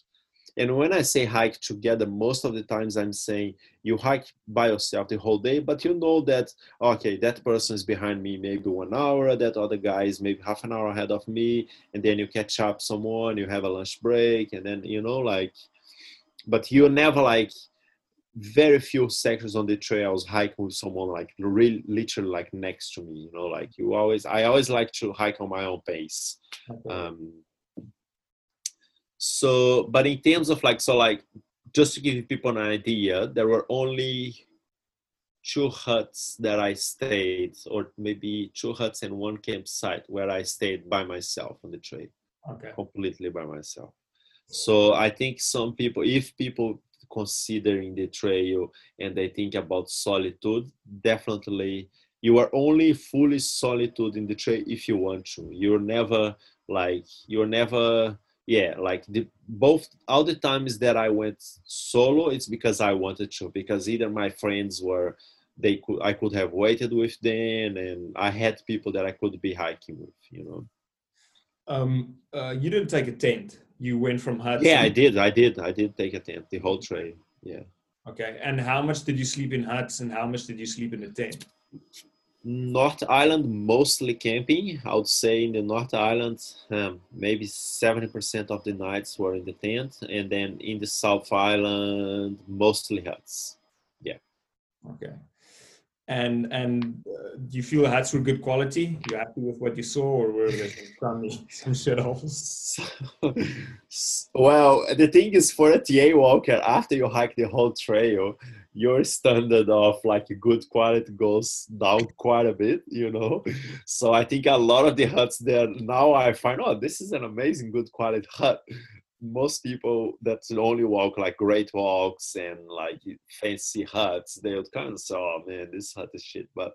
and when I say hike together, most of the times I'm saying you hike by yourself the whole day, but you know that, okay, that person is behind me maybe one hour, that other guy is maybe half an hour ahead of me, and then you catch up someone, you have a lunch break, and then, you know, like, but you're never like, very few sections on the trails hiking with someone like really literally like next to me you know like you always i always like to hike on my own pace. Okay. um so but in terms of like so like just to give people an idea there were only two huts that i stayed or maybe two huts and one campsite where i stayed by myself on the trail. Okay. Completely by myself. So i think some people if people considering the trail and I think about solitude definitely you are only fully solitude in the trail if you want to. You're never like you're never yeah like the both all the times that i went solo it's because i wanted to because either my friends were they could i could have waited with them and i had people that i could be hiking with you know? Um uh, you didn't take a tent you went from hut yeah i did i did i did take a tent the whole train. yeah okay and how much did you sleep in huts and how much did you sleep in a tent North Island, mostly camping. I would say in the North Island, um, maybe 70% of the nights were in the tent. And then in the South Island, mostly huts. Yeah. Okay. And and uh, do you feel huts were good quality? You happy with what you saw, or were there some some shitholes? well, the thing is, for a TA walker, after you hike the whole trail, your standard of like good quality goes down quite a bit, you know. So I think a lot of the huts there now I find, oh, this is an amazing good quality hut. Most people that only walk like great walks and like fancy huts, they would kind of say, oh man, this hut is shit. But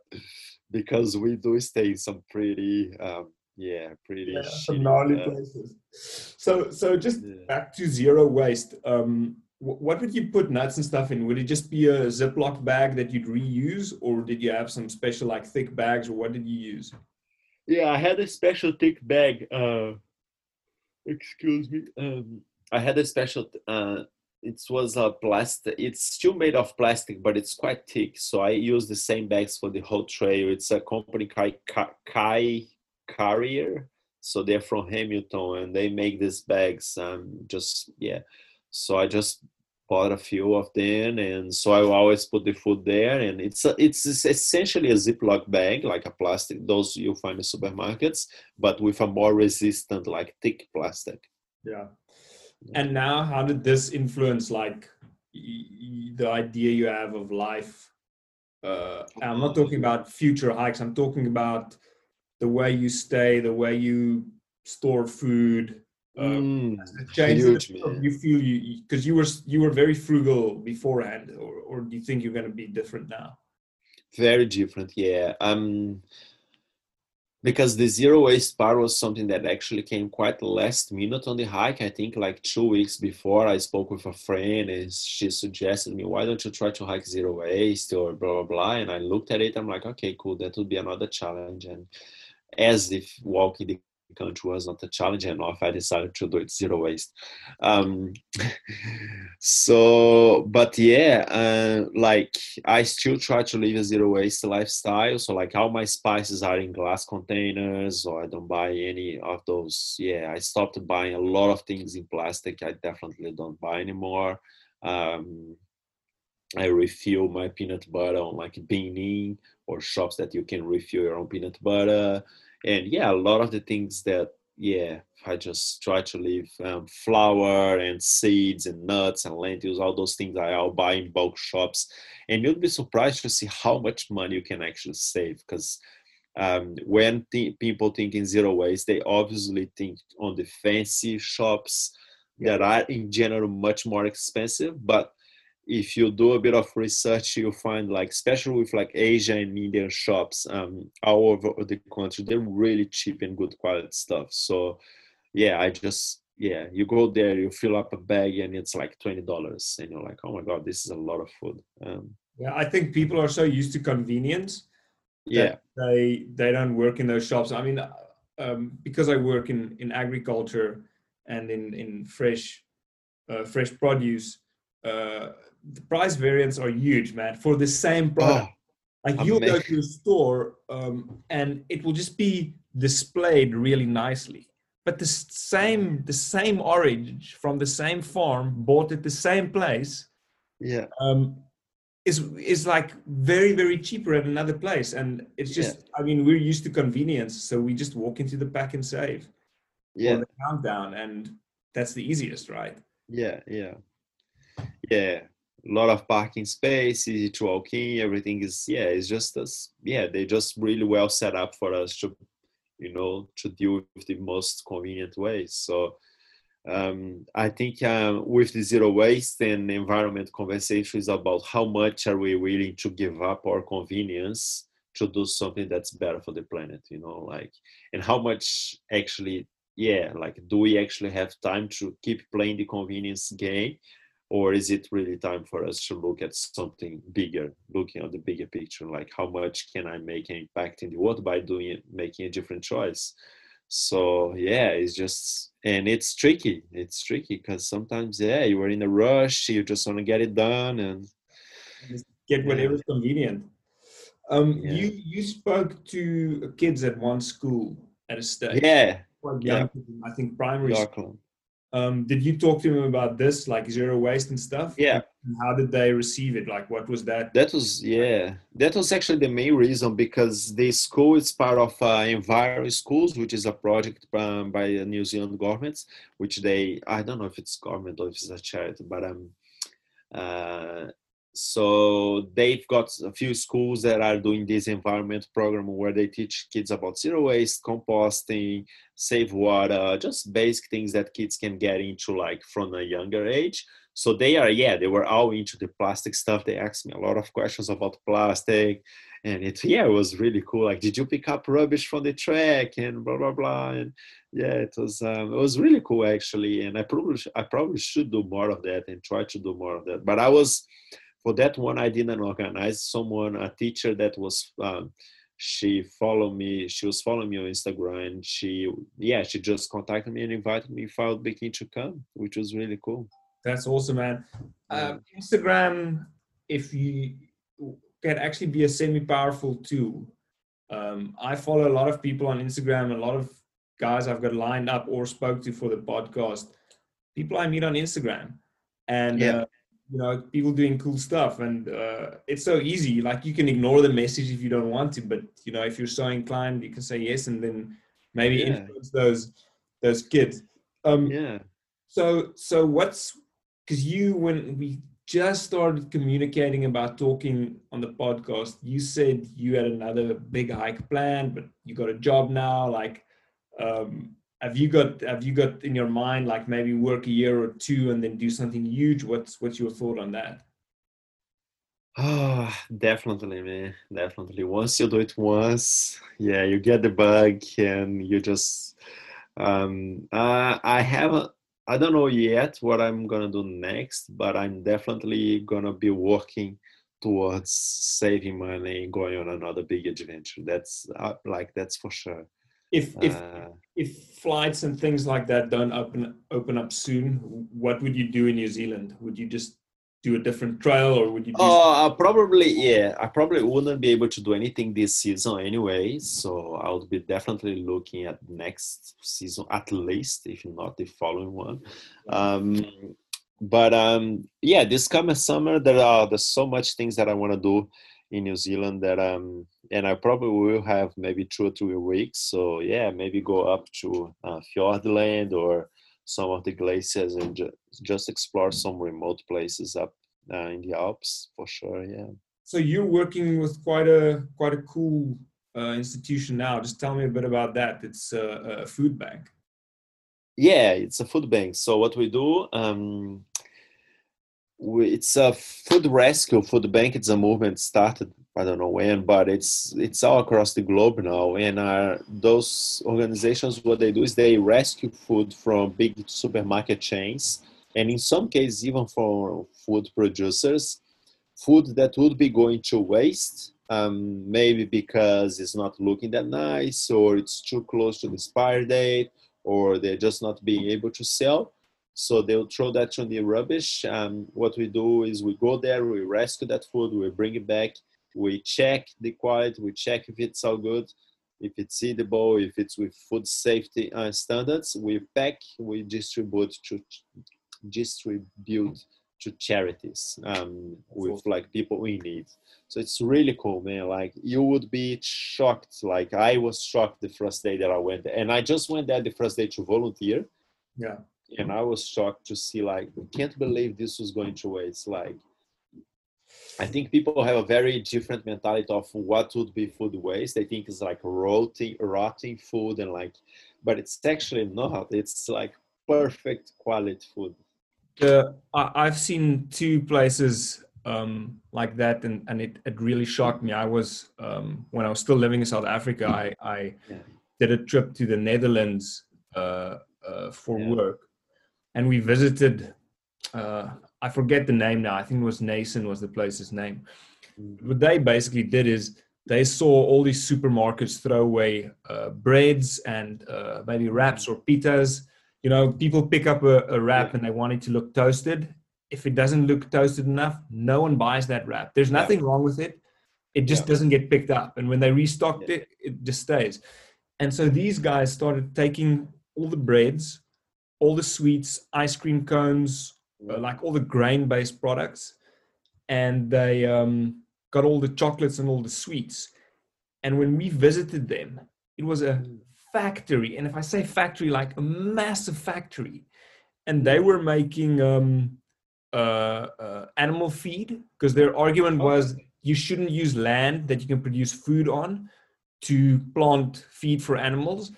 because we do stay in some pretty um, yeah, pretty yeah, some gnarly places. So so just yeah. back to zero waste. Um what would you put nuts and stuff in? Would it just be a Ziploc bag that you'd reuse, or did you have some special like thick bags, or what did you use? Yeah, I had a special thick bag. Uh, excuse me. Um, I had a special. Uh, it was a plastic. It's still made of plastic, but it's quite thick. So I use the same bags for the whole trail. It's a company Kai, Kai Carrier. So they're from Hamilton, and they make these bags. Um, just yeah so I just bought a few of them, and so I always put the food there. And it's a, it's essentially a Ziploc bag, like a plastic. Those you find in supermarkets, but with a more resistant, like thick plastic. Yeah. And now, how did this influence like the idea you have of life? Uh, I'm not talking about future hikes. I'm talking about the way you stay, the way you store food, um, mm, huge, you feel you because you were you were very frugal beforehand, or or do you think you're going to be different now? Very different, yeah. Um, because the zero waste part was something that actually came quite last minute on the hike. I think like two weeks before, I spoke with a friend and she suggested me, "Why don't you try to hike zero waste or blah blah blah?" And I looked at it. I'm like, "Okay, cool. That would be another challenge." And as if walking the country was not a challenge enough, I decided to do it zero waste. Um, so, but yeah, uh, like I still try to live a zero waste lifestyle. So, like all my spices are in glass containers, or I don't buy any of those. Yeah, I stopped buying a lot of things in plastic. I definitely don't buy anymore. Um, I refill my peanut butter on like Bin Inn shops that you can refill your own peanut butter and yeah a lot of the things that yeah i just try to leave um, flour and seeds and nuts and lentils all those things i'll buy in bulk shops. And you'll be surprised to see how much money you can actually save because um, when th- people think in zero waste they obviously think on the fancy shops that are in general much more expensive but if you do a bit of research, you find like, especially with like Asia and Indian shops um, all over the country, they're really cheap and good quality stuff. So, yeah, I just yeah, you go there, you fill up a bag, and it's like twenty dollars, and you're like, oh my god, this is a lot of food. Um, yeah, I think people are so used to convenience. Yeah, they they don't work in those shops. I mean, um, because I work in in agriculture and in in fresh uh, fresh produce, uh, the price variants are huge, man. For the same product, oh, like you'll go to a store um, and it will just be displayed really nicely. But the same the same orange from the same farm bought at the same place yeah. um is is like very very cheaper at another place. And it's just yeah. i mean we're used to convenience so we just walk into the PAK'nSAVE yeah. the countdown and that's the easiest right? Yeah yeah. Yeah lot of parking space easy to walk in everything is yeah it's just as yeah they just really well set up for us to you know, to deal with the most convenient ways. So um, I think um, with the zero waste and environment conversation is about how much are we willing to give up our convenience to do something that's better for the planet, you know, like, and how much actually, yeah, like, do we actually have time to keep playing the convenience game or is it really time for us to look at something bigger looking at the bigger picture like how much can i make an impact in the world by doing it making a different choice so yeah it's just and it's tricky it's tricky because sometimes yeah you are in a rush you just want to get it done and just get whatever's yeah. convenient um yeah. you you spoke to kids at one school at a stage yeah, yeah. i think primary school um, did you talk to them about this, like zero waste and stuff? Yeah. And how did they receive it? Like, what was that? That was yeah. That was actually the main reason because the school is part of uh, Enviroschools, which is a project um, by the New Zealand government, which they I don't know if it's government or if it's a charity, but um, uh, so they've got a few schools that are doing this environment program where they teach kids about zero waste composting save water just basic things that kids can get into like from a younger age. So they are yeah they were all into the plastic stuff. They asked me a lot of questions about plastic and it yeah it was really cool. Like did you pick up rubbish from the track? and blah blah blah. And yeah it was um, it was really cool actually. And i probably i probably should do more of that and try to do more of that. But i was for that one i didn't organize someone a teacher that was um, she followed me she was following me on instagram and she yeah she just contacted me and invited me if i would to come which was really cool. That's awesome man. Um, instagram if you can actually be a semi-powerful tool. Um, i follow a lot of people on instagram a lot of guys i've got lined up or spoke to for the podcast. People i meet on instagram. And yeah. uh, you know people doing cool stuff. And uh, it's so easy. Like you can ignore the message if you don't want to but you know if you're so inclined you can say yes and then maybe yeah. influence those those kids. Um yeah. so so what's because you when we just started communicating about talking on the podcast you said you had another big hike planned but you got a job now like um have you got have you got in your mind like maybe work a year or two and then do something huge? What's what's your thought on that? Oh definitely man. Definitely. Once you do it once yeah you get the bug and you just um uh, i haven't i don't know yet what i'm gonna do next but i'm definitely gonna be working towards saving money going on another big adventure. That's uh, like that's for sure if if uh, if flights and things like that don't open open up soon, what would you do in New Zealand? Would you just do a different trail, or would you? Oh, uh, probably yeah. I probably wouldn't be able to do anything this season anyway. So I would be definitely looking at next season at least, if not the following one. Um, but um, yeah, this coming summer there are there's so much things that I want to do in New Zealand that um and I probably will have maybe two or three weeks. So yeah, maybe go up to uh, Fiordland or some of the glaciers and ju- just explore some remote places up uh, in the Alps for sure. Yeah. So you're working with quite a quite a cool uh, institution now. Just tell me a bit about that. It's a, a food bank. Yeah, it's a food bank. So what we do. Um, it's a food rescue food bank it's a movement started i don't know when but it's it's all across the globe now and uh, those organizations what they do is they rescue food from big supermarket chains and in some cases even for food producers food that would be going to waste um, maybe because it's not looking that nice or it's too close to the expiry date or they're just not being able to sell so they'll throw that on the rubbish. Um, what we do is we go there, we rescue that food, we bring it back, we check the quality, we check if it's all good, if it's edible, if it's with food safety uh, standards. We pack, we distribute to distribute to charities um, with like people in need. So it's really cool, man. Like you would be shocked. Like I was shocked the first day that I went there, and I just went there the first day to volunteer. Yeah and I was shocked to see like we can't believe this was going to waste. Like I think people have a very different mentality of what would be food waste. They think it's like rotting, rotting food and like, but it's actually not. It's like perfect quality food. Uh, I've seen two places um, like that, and, and it, it really shocked me. I was um, when I was still living in South Africa. I, I yeah. did a trip to the Netherlands uh, uh, for yeah. work, and we visited uh, I forget the name now. I think it was Nason was the place's name. Mm-hmm. What they basically did is they saw all these supermarkets throw away uh, breads and uh, maybe wraps or pitas. You know, people pick up a, a wrap yeah. and they want it to look toasted. If it doesn't look toasted enough, no one buys that wrap. There's nothing yeah. wrong with it. It just yeah. doesn't get picked up. And when they restocked it, it just stays. And so these guys started taking all the breads all the sweets, ice cream cones, uh, like all the grain based products. And they um, got all the chocolates and all the sweets. And when we visited them, it was a factory. And if I say factory, like a massive factory. And they were making um, uh, uh, animal feed because their argument was you shouldn't use land that you can produce food on to plant feed for animals.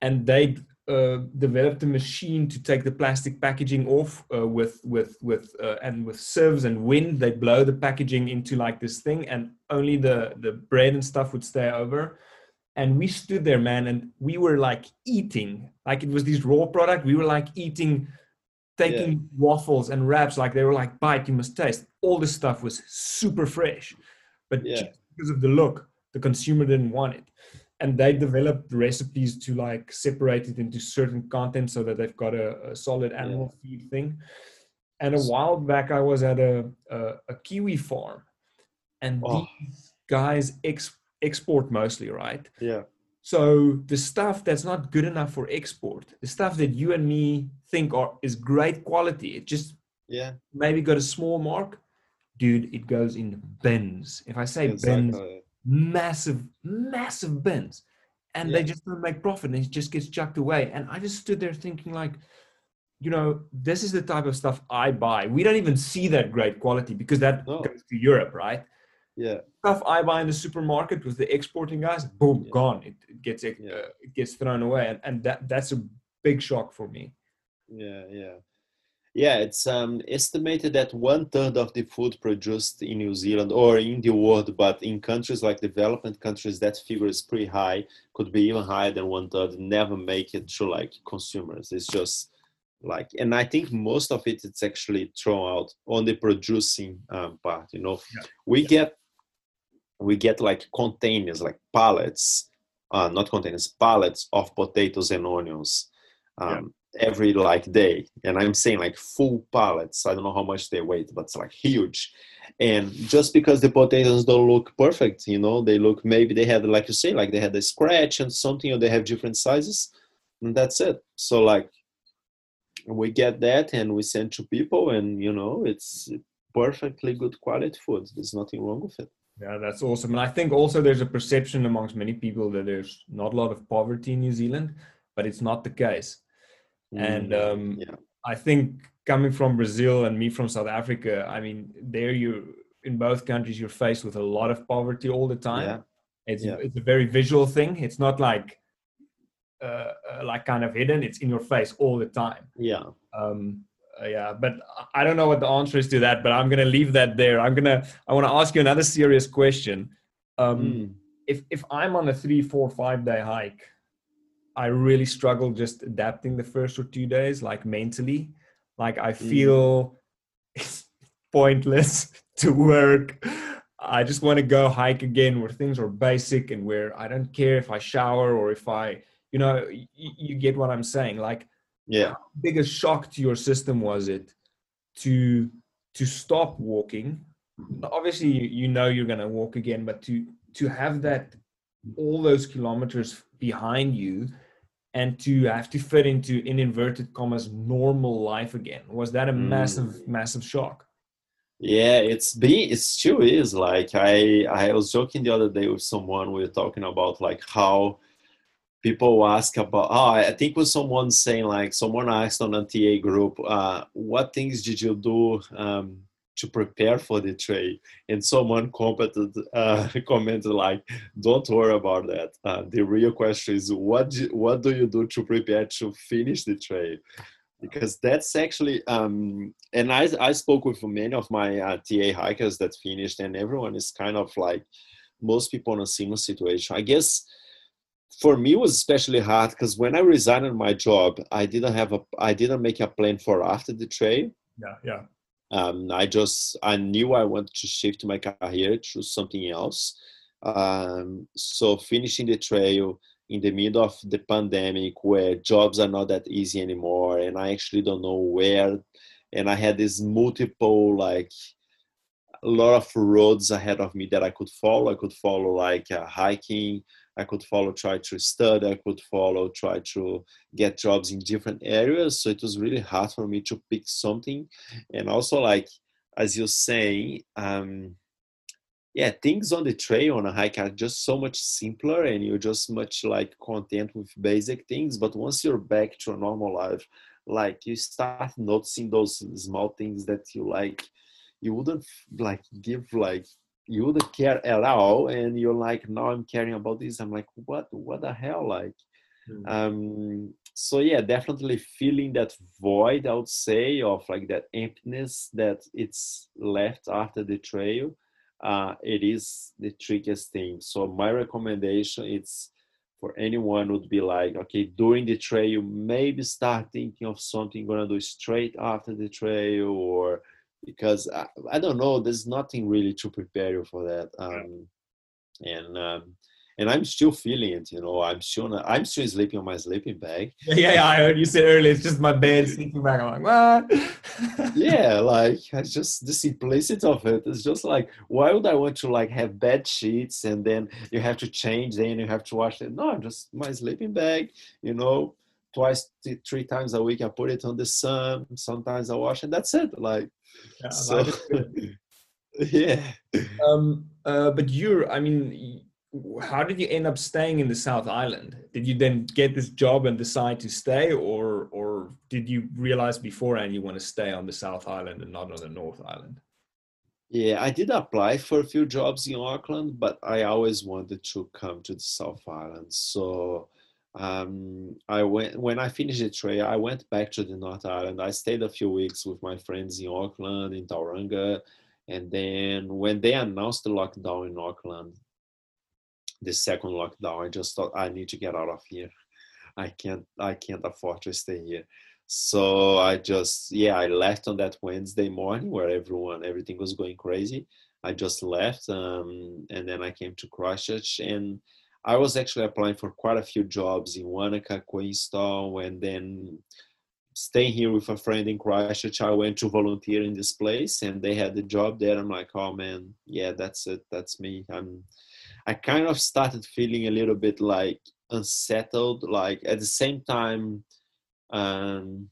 And they uh, developed a machine to take the plastic packaging off uh, with with with uh, and with sieves and wind. They blow the packaging into like this thing and only the the bread and stuff would stay over. And we stood there man and we were like eating. Like it was this raw product. We were like eating taking yeah. waffles and wraps. Like they were like bite you must taste. All this stuff was super fresh. But yeah. because of the look the consumer didn't want it and they developed recipes to like separate it into certain content so that they've got a, a solid animal yeah. feed thing. And a while back, I was at a a, a kiwi farm, and oh. these guys ex, export mostly, right? Yeah. So the stuff that's not good enough for export, the stuff that you and me think are is great quality, it just yeah maybe got a small mark, dude. It goes in bins. If I say exactly. bins, massive, massive bins, and yeah. they just don't make profit, and it just gets chucked away. And I just stood there thinking, like, you know, this is the type of stuff I buy. We don't even see that great quality because that no. goes to Europe, right? Yeah. Stuff I buy in the supermarket with the exporting guys, boom, yeah. gone. It, it gets it, yeah. uh, it gets thrown away, and, and that that's a big shock for me. Yeah, yeah. Yeah, it's um, estimated that one third of the food produced in New Zealand or in the world, but in countries like development countries, that figure is pretty high. Could be even higher than one third. Never make it to like consumers. It's just like, and I think most of it it's actually thrown out on the producing um, part. You know, yeah. we yeah. get we get like containers, like pallets, uh, not containers, pallets of potatoes and onions. Um, every like day and i'm saying like full pallets. I don't know how much they weigh but it's like huge. And just because the potatoes don't look perfect you know they look maybe they had like you say like they had a scratch and something or they have different sizes and that's it. So like we get that and we send to people and you know it's perfectly good quality food. There's nothing wrong with it. Yeah that's awesome. And i think also there's a perception amongst many people that there's not a lot of poverty in new zealand but it's not the case and mm, um, yeah. I think coming from Brazil and me from South Africa, I mean, there you in both countries you're faced with a lot of poverty all the time. Yeah. It's yeah. it's a very visual thing. It's not like uh, uh, like kind of hidden. It's in your face all the time. Yeah. Um, uh, yeah, but I don't know what the answer is to that. But I'm gonna leave that there. I'm gonna. I want to ask you another serious question. Um, mm. If if I'm on a three, four, five day hike, I really struggle just adapting the first or two days, like mentally. Like I mm. feel mm. it's pointless to work. I just want to go hike again where things are basic and where I don't care if I shower or if I, you know, you, you get what I'm saying. Like, yeah, biggest shock to your system was it to to stop walking? Obviously, you, you know you're going to walk again, but to to have that all those kilometers behind you and to have to fit into in inverted commas normal life again. Was that a mm. massive massive shock? Yeah it's been it still is. Like i i was joking the other day with someone we were talking about like how people ask about oh i think was someone saying like someone asked on a TA group uh, what things did you do um, to prepare for the trade. and someone commented uh, commented like don't worry about that uh, the real question is what do, what do you do to prepare to finish the trade?" because that's actually um, and I, I spoke with many of my uh, TA hikers that finished and everyone is kind of like most people in a similar situation i guess for me was especially hard because when i resigned my job i didn't have a i didn't make a plan for after the trade. yeah yeah um, I just I knew I wanted to shift my career to something else. Um, so finishing the trail in the middle of the pandemic, where jobs are not that easy anymore, and I actually don't know where, and I had this multiple like a lot of roads ahead of me that I could follow. I could follow like uh, hiking, I could follow, try to study, I could follow, try to get jobs in different areas. So it was really hard for me to pick something. And also, like, as you're saying, um, yeah, things on the trail on a hike are just so much simpler and you're just much like content with basic things. But once you're back to a normal life, like you start noticing those small things that you like, you wouldn't like give like you wouldn't care at all and you're like now i'm caring about this. I'm like what? What the hell? Like mm-hmm. um so yeah definitely feeling that void i would say of like that emptiness that it's left after the trail uh it is the trickiest thing. So my recommendation it's for anyone would be like okay during the trail maybe start thinking of something you're gonna do straight after the trail or because I, I, don't know there's nothing really to prepare you for that um, and um, and I'm still feeling it you know I'm still not, I'm still sleeping on my sleeping bag. Yeah yeah I heard you said earlier it's just my bed sleeping bag I'm like what? Yeah like I just the simplicity of it it's just like why would I want to like have bed sheets and then you have to change then you have to wash it? No just my sleeping bag you know twice three times a week I put it on the sun sometimes I wash it that's it like yeah, so, yeah. Um, uh, but you're, I mean, how did you end up staying in the South Island? Did you then get this job and decide to stay, or or did you realize beforehand you want to stay on the South Island and not on the North Island? Yeah, I did apply for a few jobs in Auckland, but I always wanted to come to the South Island. So um, I went when I finished the trail. I went back to the North Island. I stayed a few weeks with my friends in Auckland, in Tauranga, and then when they announced the lockdown in Auckland, the second lockdown, I just thought I need to get out of here. I can't. I can't afford to stay here. So I just yeah, I left on that Wednesday morning where everyone everything was going crazy. I just left, um, and then I came to Christchurch and I was actually applying for quite a few jobs in Wanaka, Queenstown, and then staying here with a friend in Christchurch. I went to volunteer in this place, and they had the job there. I'm like, oh man, yeah, that's it, that's me. I'm. I kind of started feeling a little bit like unsettled. Like at the same time, um,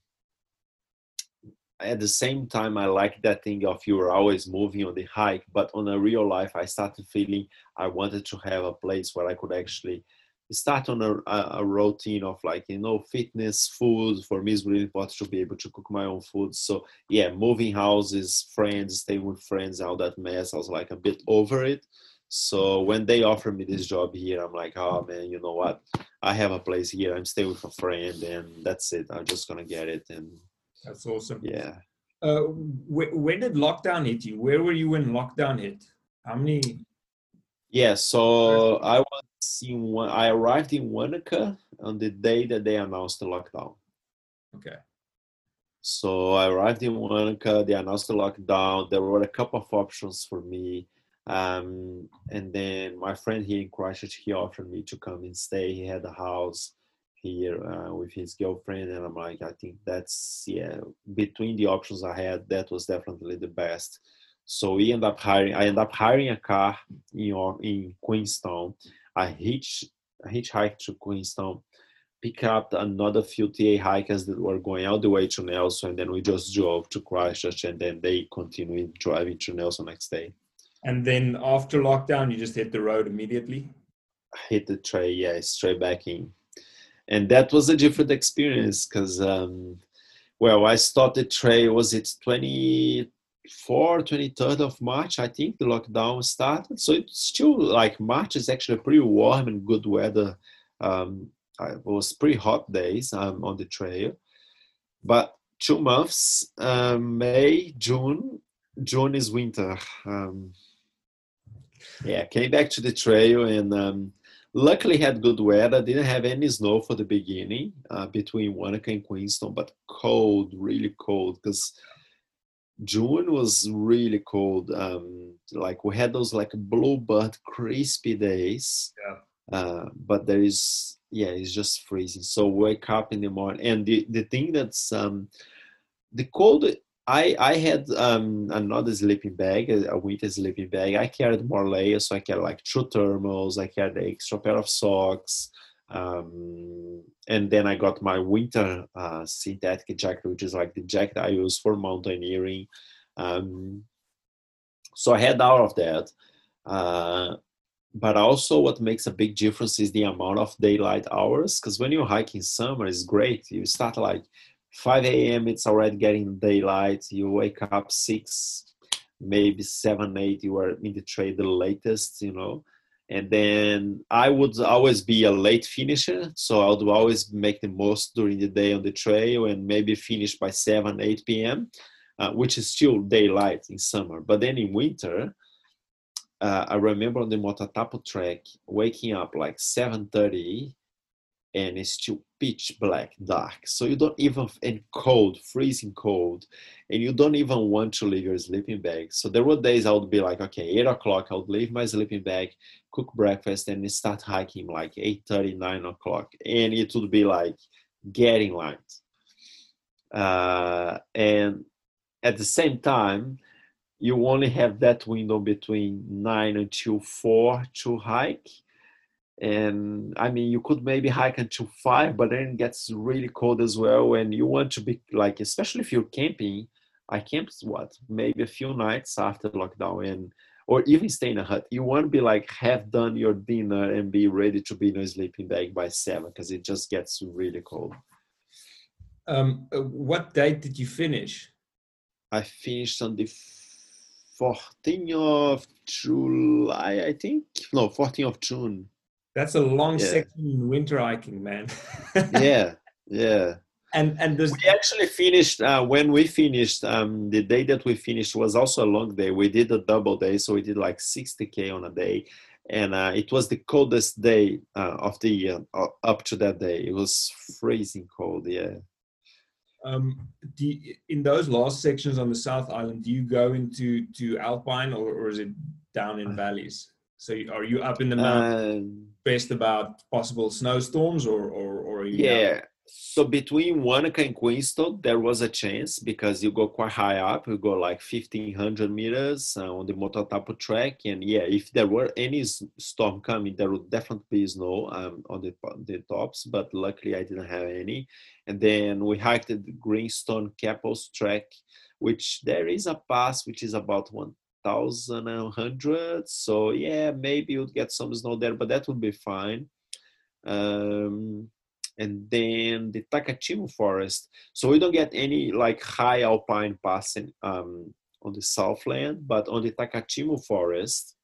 at the same time i like that thing of you are always moving on the hike but on a real life i started feeling i wanted to have a place where i could actually start on a, a routine of like you know fitness food. For me is really important to be able to cook my own food. So yeah moving houses friends staying with friends all that mess i was like a bit over it. So when they offered me this job here i'm like oh man you know what? I have a place here. I'm staying with a friend and that's it. I'm just gonna get it and That's awesome. Yeah. Uh, wh- when did lockdown hit you? Where were you when lockdown hit? How many? Yeah, so I was in one. I arrived in Wanaka on the day that they announced the lockdown. Okay. So I arrived in Wanaka. They announced the lockdown. There were a couple of options for me, um, and then my friend here in Christchurch he offered me to come and stay. He had a house here uh, with his girlfriend, and I'm like, I think that's yeah. Between the options I had, that was definitely the best. So we end up hiring. I end up hiring a car in in Queenstown. I hitch I hitchhiked to Queenstown, pick up another few TA hikers that were going all the way to Nelson, and then we just drove to Christchurch, and then they continued driving to Nelson next day. And then after lockdown, you just hit the road immediately. Hit the trail, yeah, straight back in and that was a different experience because um, well i started trail was it 24 23rd of march i think the lockdown started. So it's still like march is actually pretty warm and good weather. Um, it was pretty hot days um, on the trail. But two months um, may june june is winter. Um, yeah came back to the trail and um, Luckily, had good weather. Didn't have any snow for the beginning uh, between Wanaka and Queenstown, but cold, really cold. Because June was really cold. Um, like we had those like bluebird crispy days. Yeah. Uh, but there is yeah, it's just freezing. So wake up in the morning, and the the thing that's um, the cold I I had um, another sleeping bag, a winter sleeping bag. I carried more layers, so I carried like two thermals. I carried an extra pair of socks, um, and then I got my winter uh, synthetic jacket, which is like the jacket I use for mountaineering. Um, so I had all of that. Uh, but also, what makes a big difference is the amount of daylight hours. Because when you hike in summer, it's great. You start like 5 a.m. it's already getting daylight. You wake up six, maybe seven, eight. You are in the trade the latest, you know. And then I would always be a late finisher, so I would always make the most during the day on the trail and maybe finish by 7, 8 p.m., uh, which is still daylight in summer. But then in winter, uh, I remember on the Motatapu trek waking up like 7:30 and it's still pitch black dark. So you don't even and cold freezing cold and you don't even want to leave your sleeping bag. So there were days i would be like okay 8 o'clock i would leave my sleeping bag cook breakfast and start hiking like 8 30 9 o'clock. And it would be like getting light. Uh, and at the same time you only have that window between 9 until 4 to hike and i mean you could maybe hike until five but then it gets really cold as well and you want to be like especially if you're camping i camped what maybe a few nights after lockdown and or even stay in a hut. You want to be like have done your dinner and be ready to be in a sleeping bag by seven because it just gets really cold. Um uh, what date did you finish? I finished on the 14th of july i think. No 14th of june that's a long yeah. section in winter hiking, man. yeah, yeah. And and we actually finished uh, when we finished. Um, the day that we finished was also a long day. We did a double day, so we did like 60k on a day, and uh, it was the coldest day uh, of the year uh, up to that day. It was freezing cold. Yeah. Um, you, in those last sections on the South Island, do you go into to Alpine or, or is it down in uh, valleys? So are you up in the mountains, best about possible snowstorms, or or, or yeah? So between Wanaka and Queenstown, there was a chance because you go quite high up. You go like fifteen hundred meters uh, on the Motatapu track, and yeah, if there were any storm coming, there would definitely be snow um, on the the tops. But luckily, I didn't have any. And then we hiked the Greenstone Caples track, which there is a pass which is about one thousand. So yeah, maybe you'll get some snow there, but that would be fine. Um, and then the Takitimu forest. So we don't get any like high alpine passing um, on the southland, but on the Takitimu forest,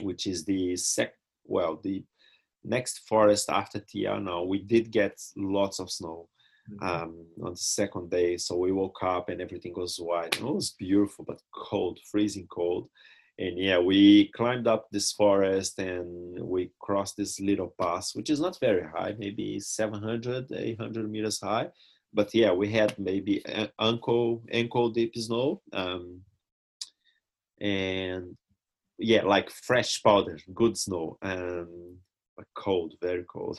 which is the sec well the next forest after Te Anau, we did get lots of snow. Mm-hmm. um, on the second day. So we woke up and everything was white. And it was beautiful, but cold, freezing cold. And yeah, we climbed up this forest and we crossed this little pass, which is not very high, maybe 700, 800 meters high. But yeah, we had maybe ankle ankle deep snow, um, and yeah, like fresh powder, good snow, and but cold, very cold.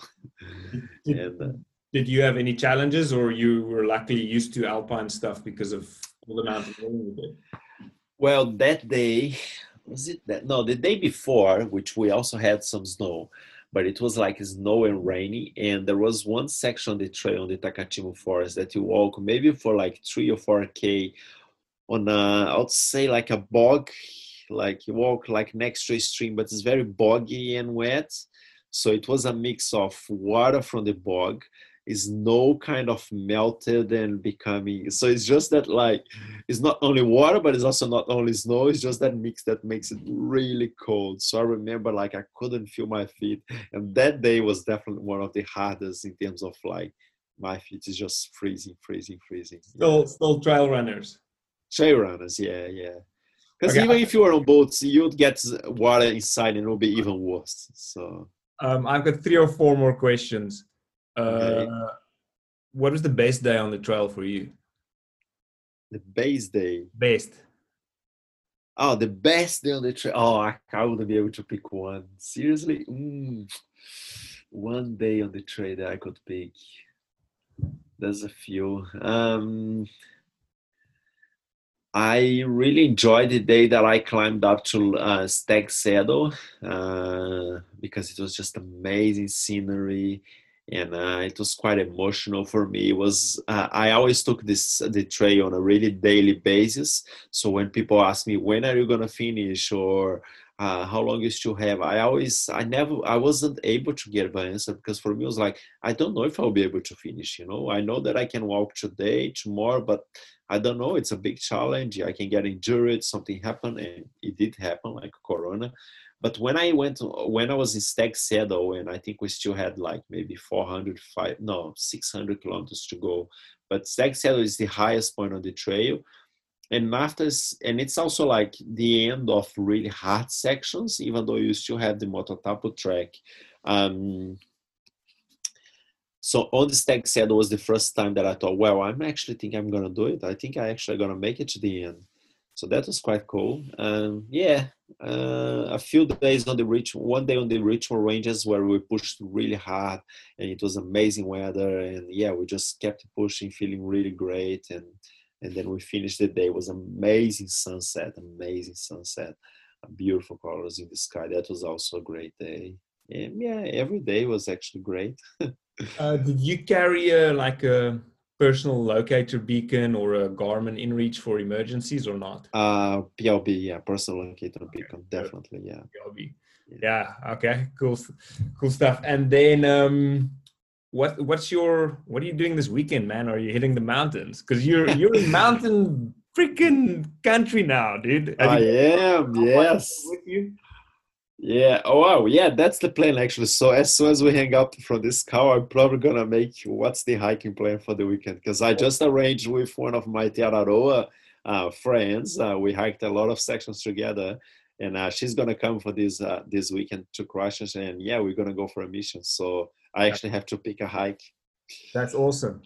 And, uh, did you have any challenges, or you were luckily used to alpine stuff because of all the mountain you did? Well, that day was it that no, the day before, which we also had some snow, but it was like snow and rainy, and there was one section on the trail on the Takitimu forest that you walk maybe for like three or four k on a, I would say like a bog like you walk like next to a stream but it's very boggy and wet so it was a mix of water from the bog snow kind of melted and becoming so it's just that like it's not only water but it's also not only snow it's just that mix that makes it really cold so i remember like i couldn't feel my feet and that day was definitely one of the hardest in terms of like my feet is just freezing freezing freezing still yeah. still trail runners trail runners yeah yeah because okay. even if you were on boats, you'd get water inside and it would be even worse. So um, I've got three or four more questions. Uh, okay. What was the best day on the trail for you? The best day. Best. Oh, the best day on the trail. Oh, I, I wouldn't be able to pick one. Seriously, mm, one day on the trail that I could pick. There's a few. Um, I really enjoyed the day that I climbed up to uh, Stag Saddle uh, because it was just amazing scenery and uh, it was quite emotional for me. It was uh, I always took this the trail on a really daily basis. So when people ask me when are you gonna finish or uh, how long you still have, I always I never I wasn't able to get an answer because for me it was like I don't know if I'll be able to finish. You know, I know that I can walk today, tomorrow, but I don't know. It's a big challenge. I can get injured. Something happened, and it did happen, like Corona. But when I went, when I was in Stag Saddle, and I think we still had like maybe 400, five, no, 600 kilometers to go. But Stag Saddle is the highest point on the trail. And after, and it's also like the end of really hard sections, even though you still have the Motatapu track. Um, so on the Stag Saddle was the first time that I thought, well, I'm actually think I'm gonna do it. I think I actually gonna make it to the end. So that was quite cool. Um, yeah, uh, a few days on the reach, one day on the Richmond Ranges where we pushed really hard, and it was amazing weather. And yeah, we just kept pushing, feeling really great. And and then we finished the day. It was amazing sunset, amazing sunset, beautiful colors in the sky. That was also a great day. And yeah, every day was actually great. uh, did you carry a like a personal locator beacon or a Garmin InReach for emergencies or not? Uh, PLB, yeah, personal locator okay. beacon, definitely, yeah. PLB. Yeah. yeah. Okay. Cool. Cool stuff. And then, um, what what's your what are you doing this weekend, man? Are you hitting the mountains? Because you're you're in mountain freaking country now, dude. Have I am. Yes. With you? Yeah. Oh wow. Yeah, that's the plan actually. So as soon as we hang up from this call, I'm probably gonna make what's the hiking plan for the weekend because I just arranged with one of my Te Araroa uh, friends. Uh, we hiked a lot of sections together, and uh, she's gonna come for this uh, this weekend to Christchurch, and yeah, we're gonna go for a mission. So I actually have to pick a hike. That's awesome.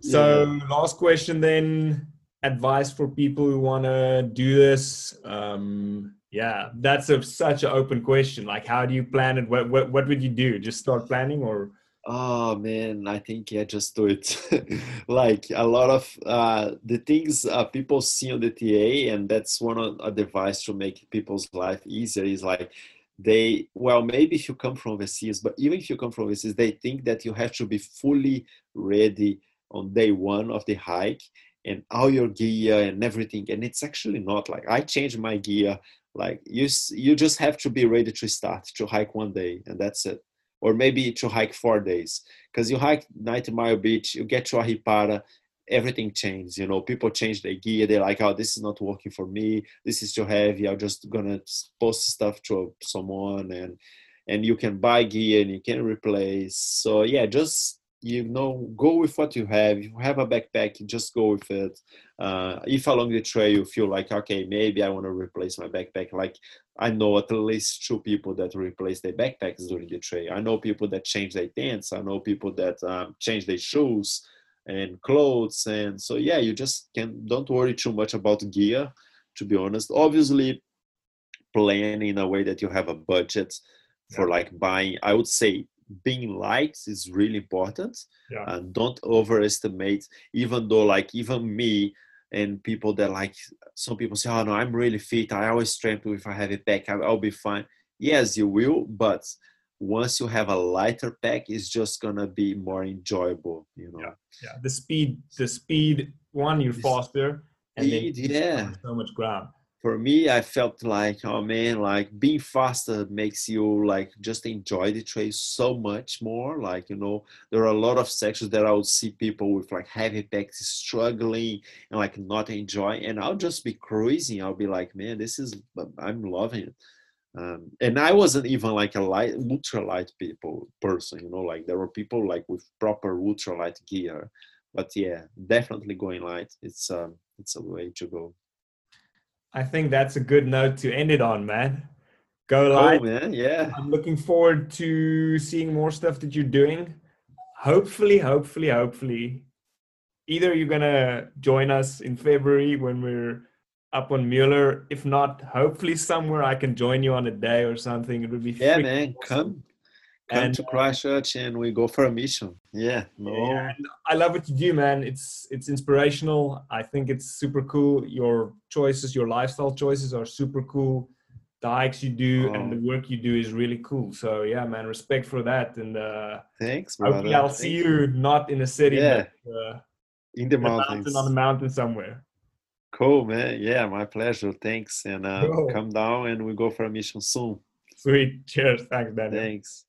So yeah. last question then advice for people who want to do this um, yeah that's a, such an open question. Like how do you plan it? What, what, what would you do? Just start planning or? Oh man i think yeah just do it. Like a lot of uh, the things uh, people see on the TA and that's one of a device to make people's life easier is like they well maybe if you come from overseas but even if you come from overseas they think that you have to be fully ready on day one of the hike and all your gear and everything and it's actually not. Like i changed my gear like you you just have to be ready to start to hike one day and that's it. Or maybe to hike four days. Because you hike 90 mile beach you get to ahipara everything changes you know people change their gear they're like oh this is not working for me. This is too heavy. I'm just gonna post stuff to someone and and you can buy gear and you can replace. So yeah just you know go with what you have. If you have a backpack just go with it. Uh, if along the trail you feel like okay maybe i want to replace my backpack like i know at least two people that replace their backpacks during the trail. I know people that change their tents i know people that um, change their shoes and clothes. And so yeah you just can don't worry too much about gear to be honest. Obviously plan in a way that you have a budget for like buying i would say being light is really important Yeah. and don't overestimate even though like even me and people that like some people say oh no i'm really fit i always train with a heavy pack I- i'll be fine yes you will but once you have a lighter pack it's just gonna be more enjoyable you know Yeah. Yeah, the speed, the speed. One, you're faster, and then speed, you yeah. so much ground. For me i felt like oh man like being faster makes you like just enjoy the trail so much more. Like you know there are a lot of sections that i would see people with like heavy packs struggling and like not enjoy and i'll just be cruising. I'll be like man this is i'm loving it. Um, and i wasn't even like a light ultra light people person you know like there were people like with proper ultra light gear. But yeah definitely going light it's um it's a way to go I think that's a good note to end it on, man. Go oh live. man yeah I'm looking forward to seeing more stuff that you're doing. Hopefully, hopefully, hopefully, either you're gonna join us in February when we're up on Mueller. If not, hopefully somewhere I can join you on a day or something. It would be Yeah, man, awesome. come, come And- to Christchurch and we go for a mission. Yeah, no, Yeah, and I love what you do, man. It's it's inspirational. I think it's super cool. Your choices, your lifestyle choices are super cool. The hikes you do and Oh. the work you do is really cool. So yeah, man, respect for that. And uh, thanks, brother. hopefully I'll see you not in a city, Yeah. but uh, in the in mountains. mountain on a mountain somewhere. Cool, man. Yeah, my pleasure. Thanks, and uh, Cool. come down and we go for a mission soon. Sweet. Cheers. Thanks, Daniel. Thanks.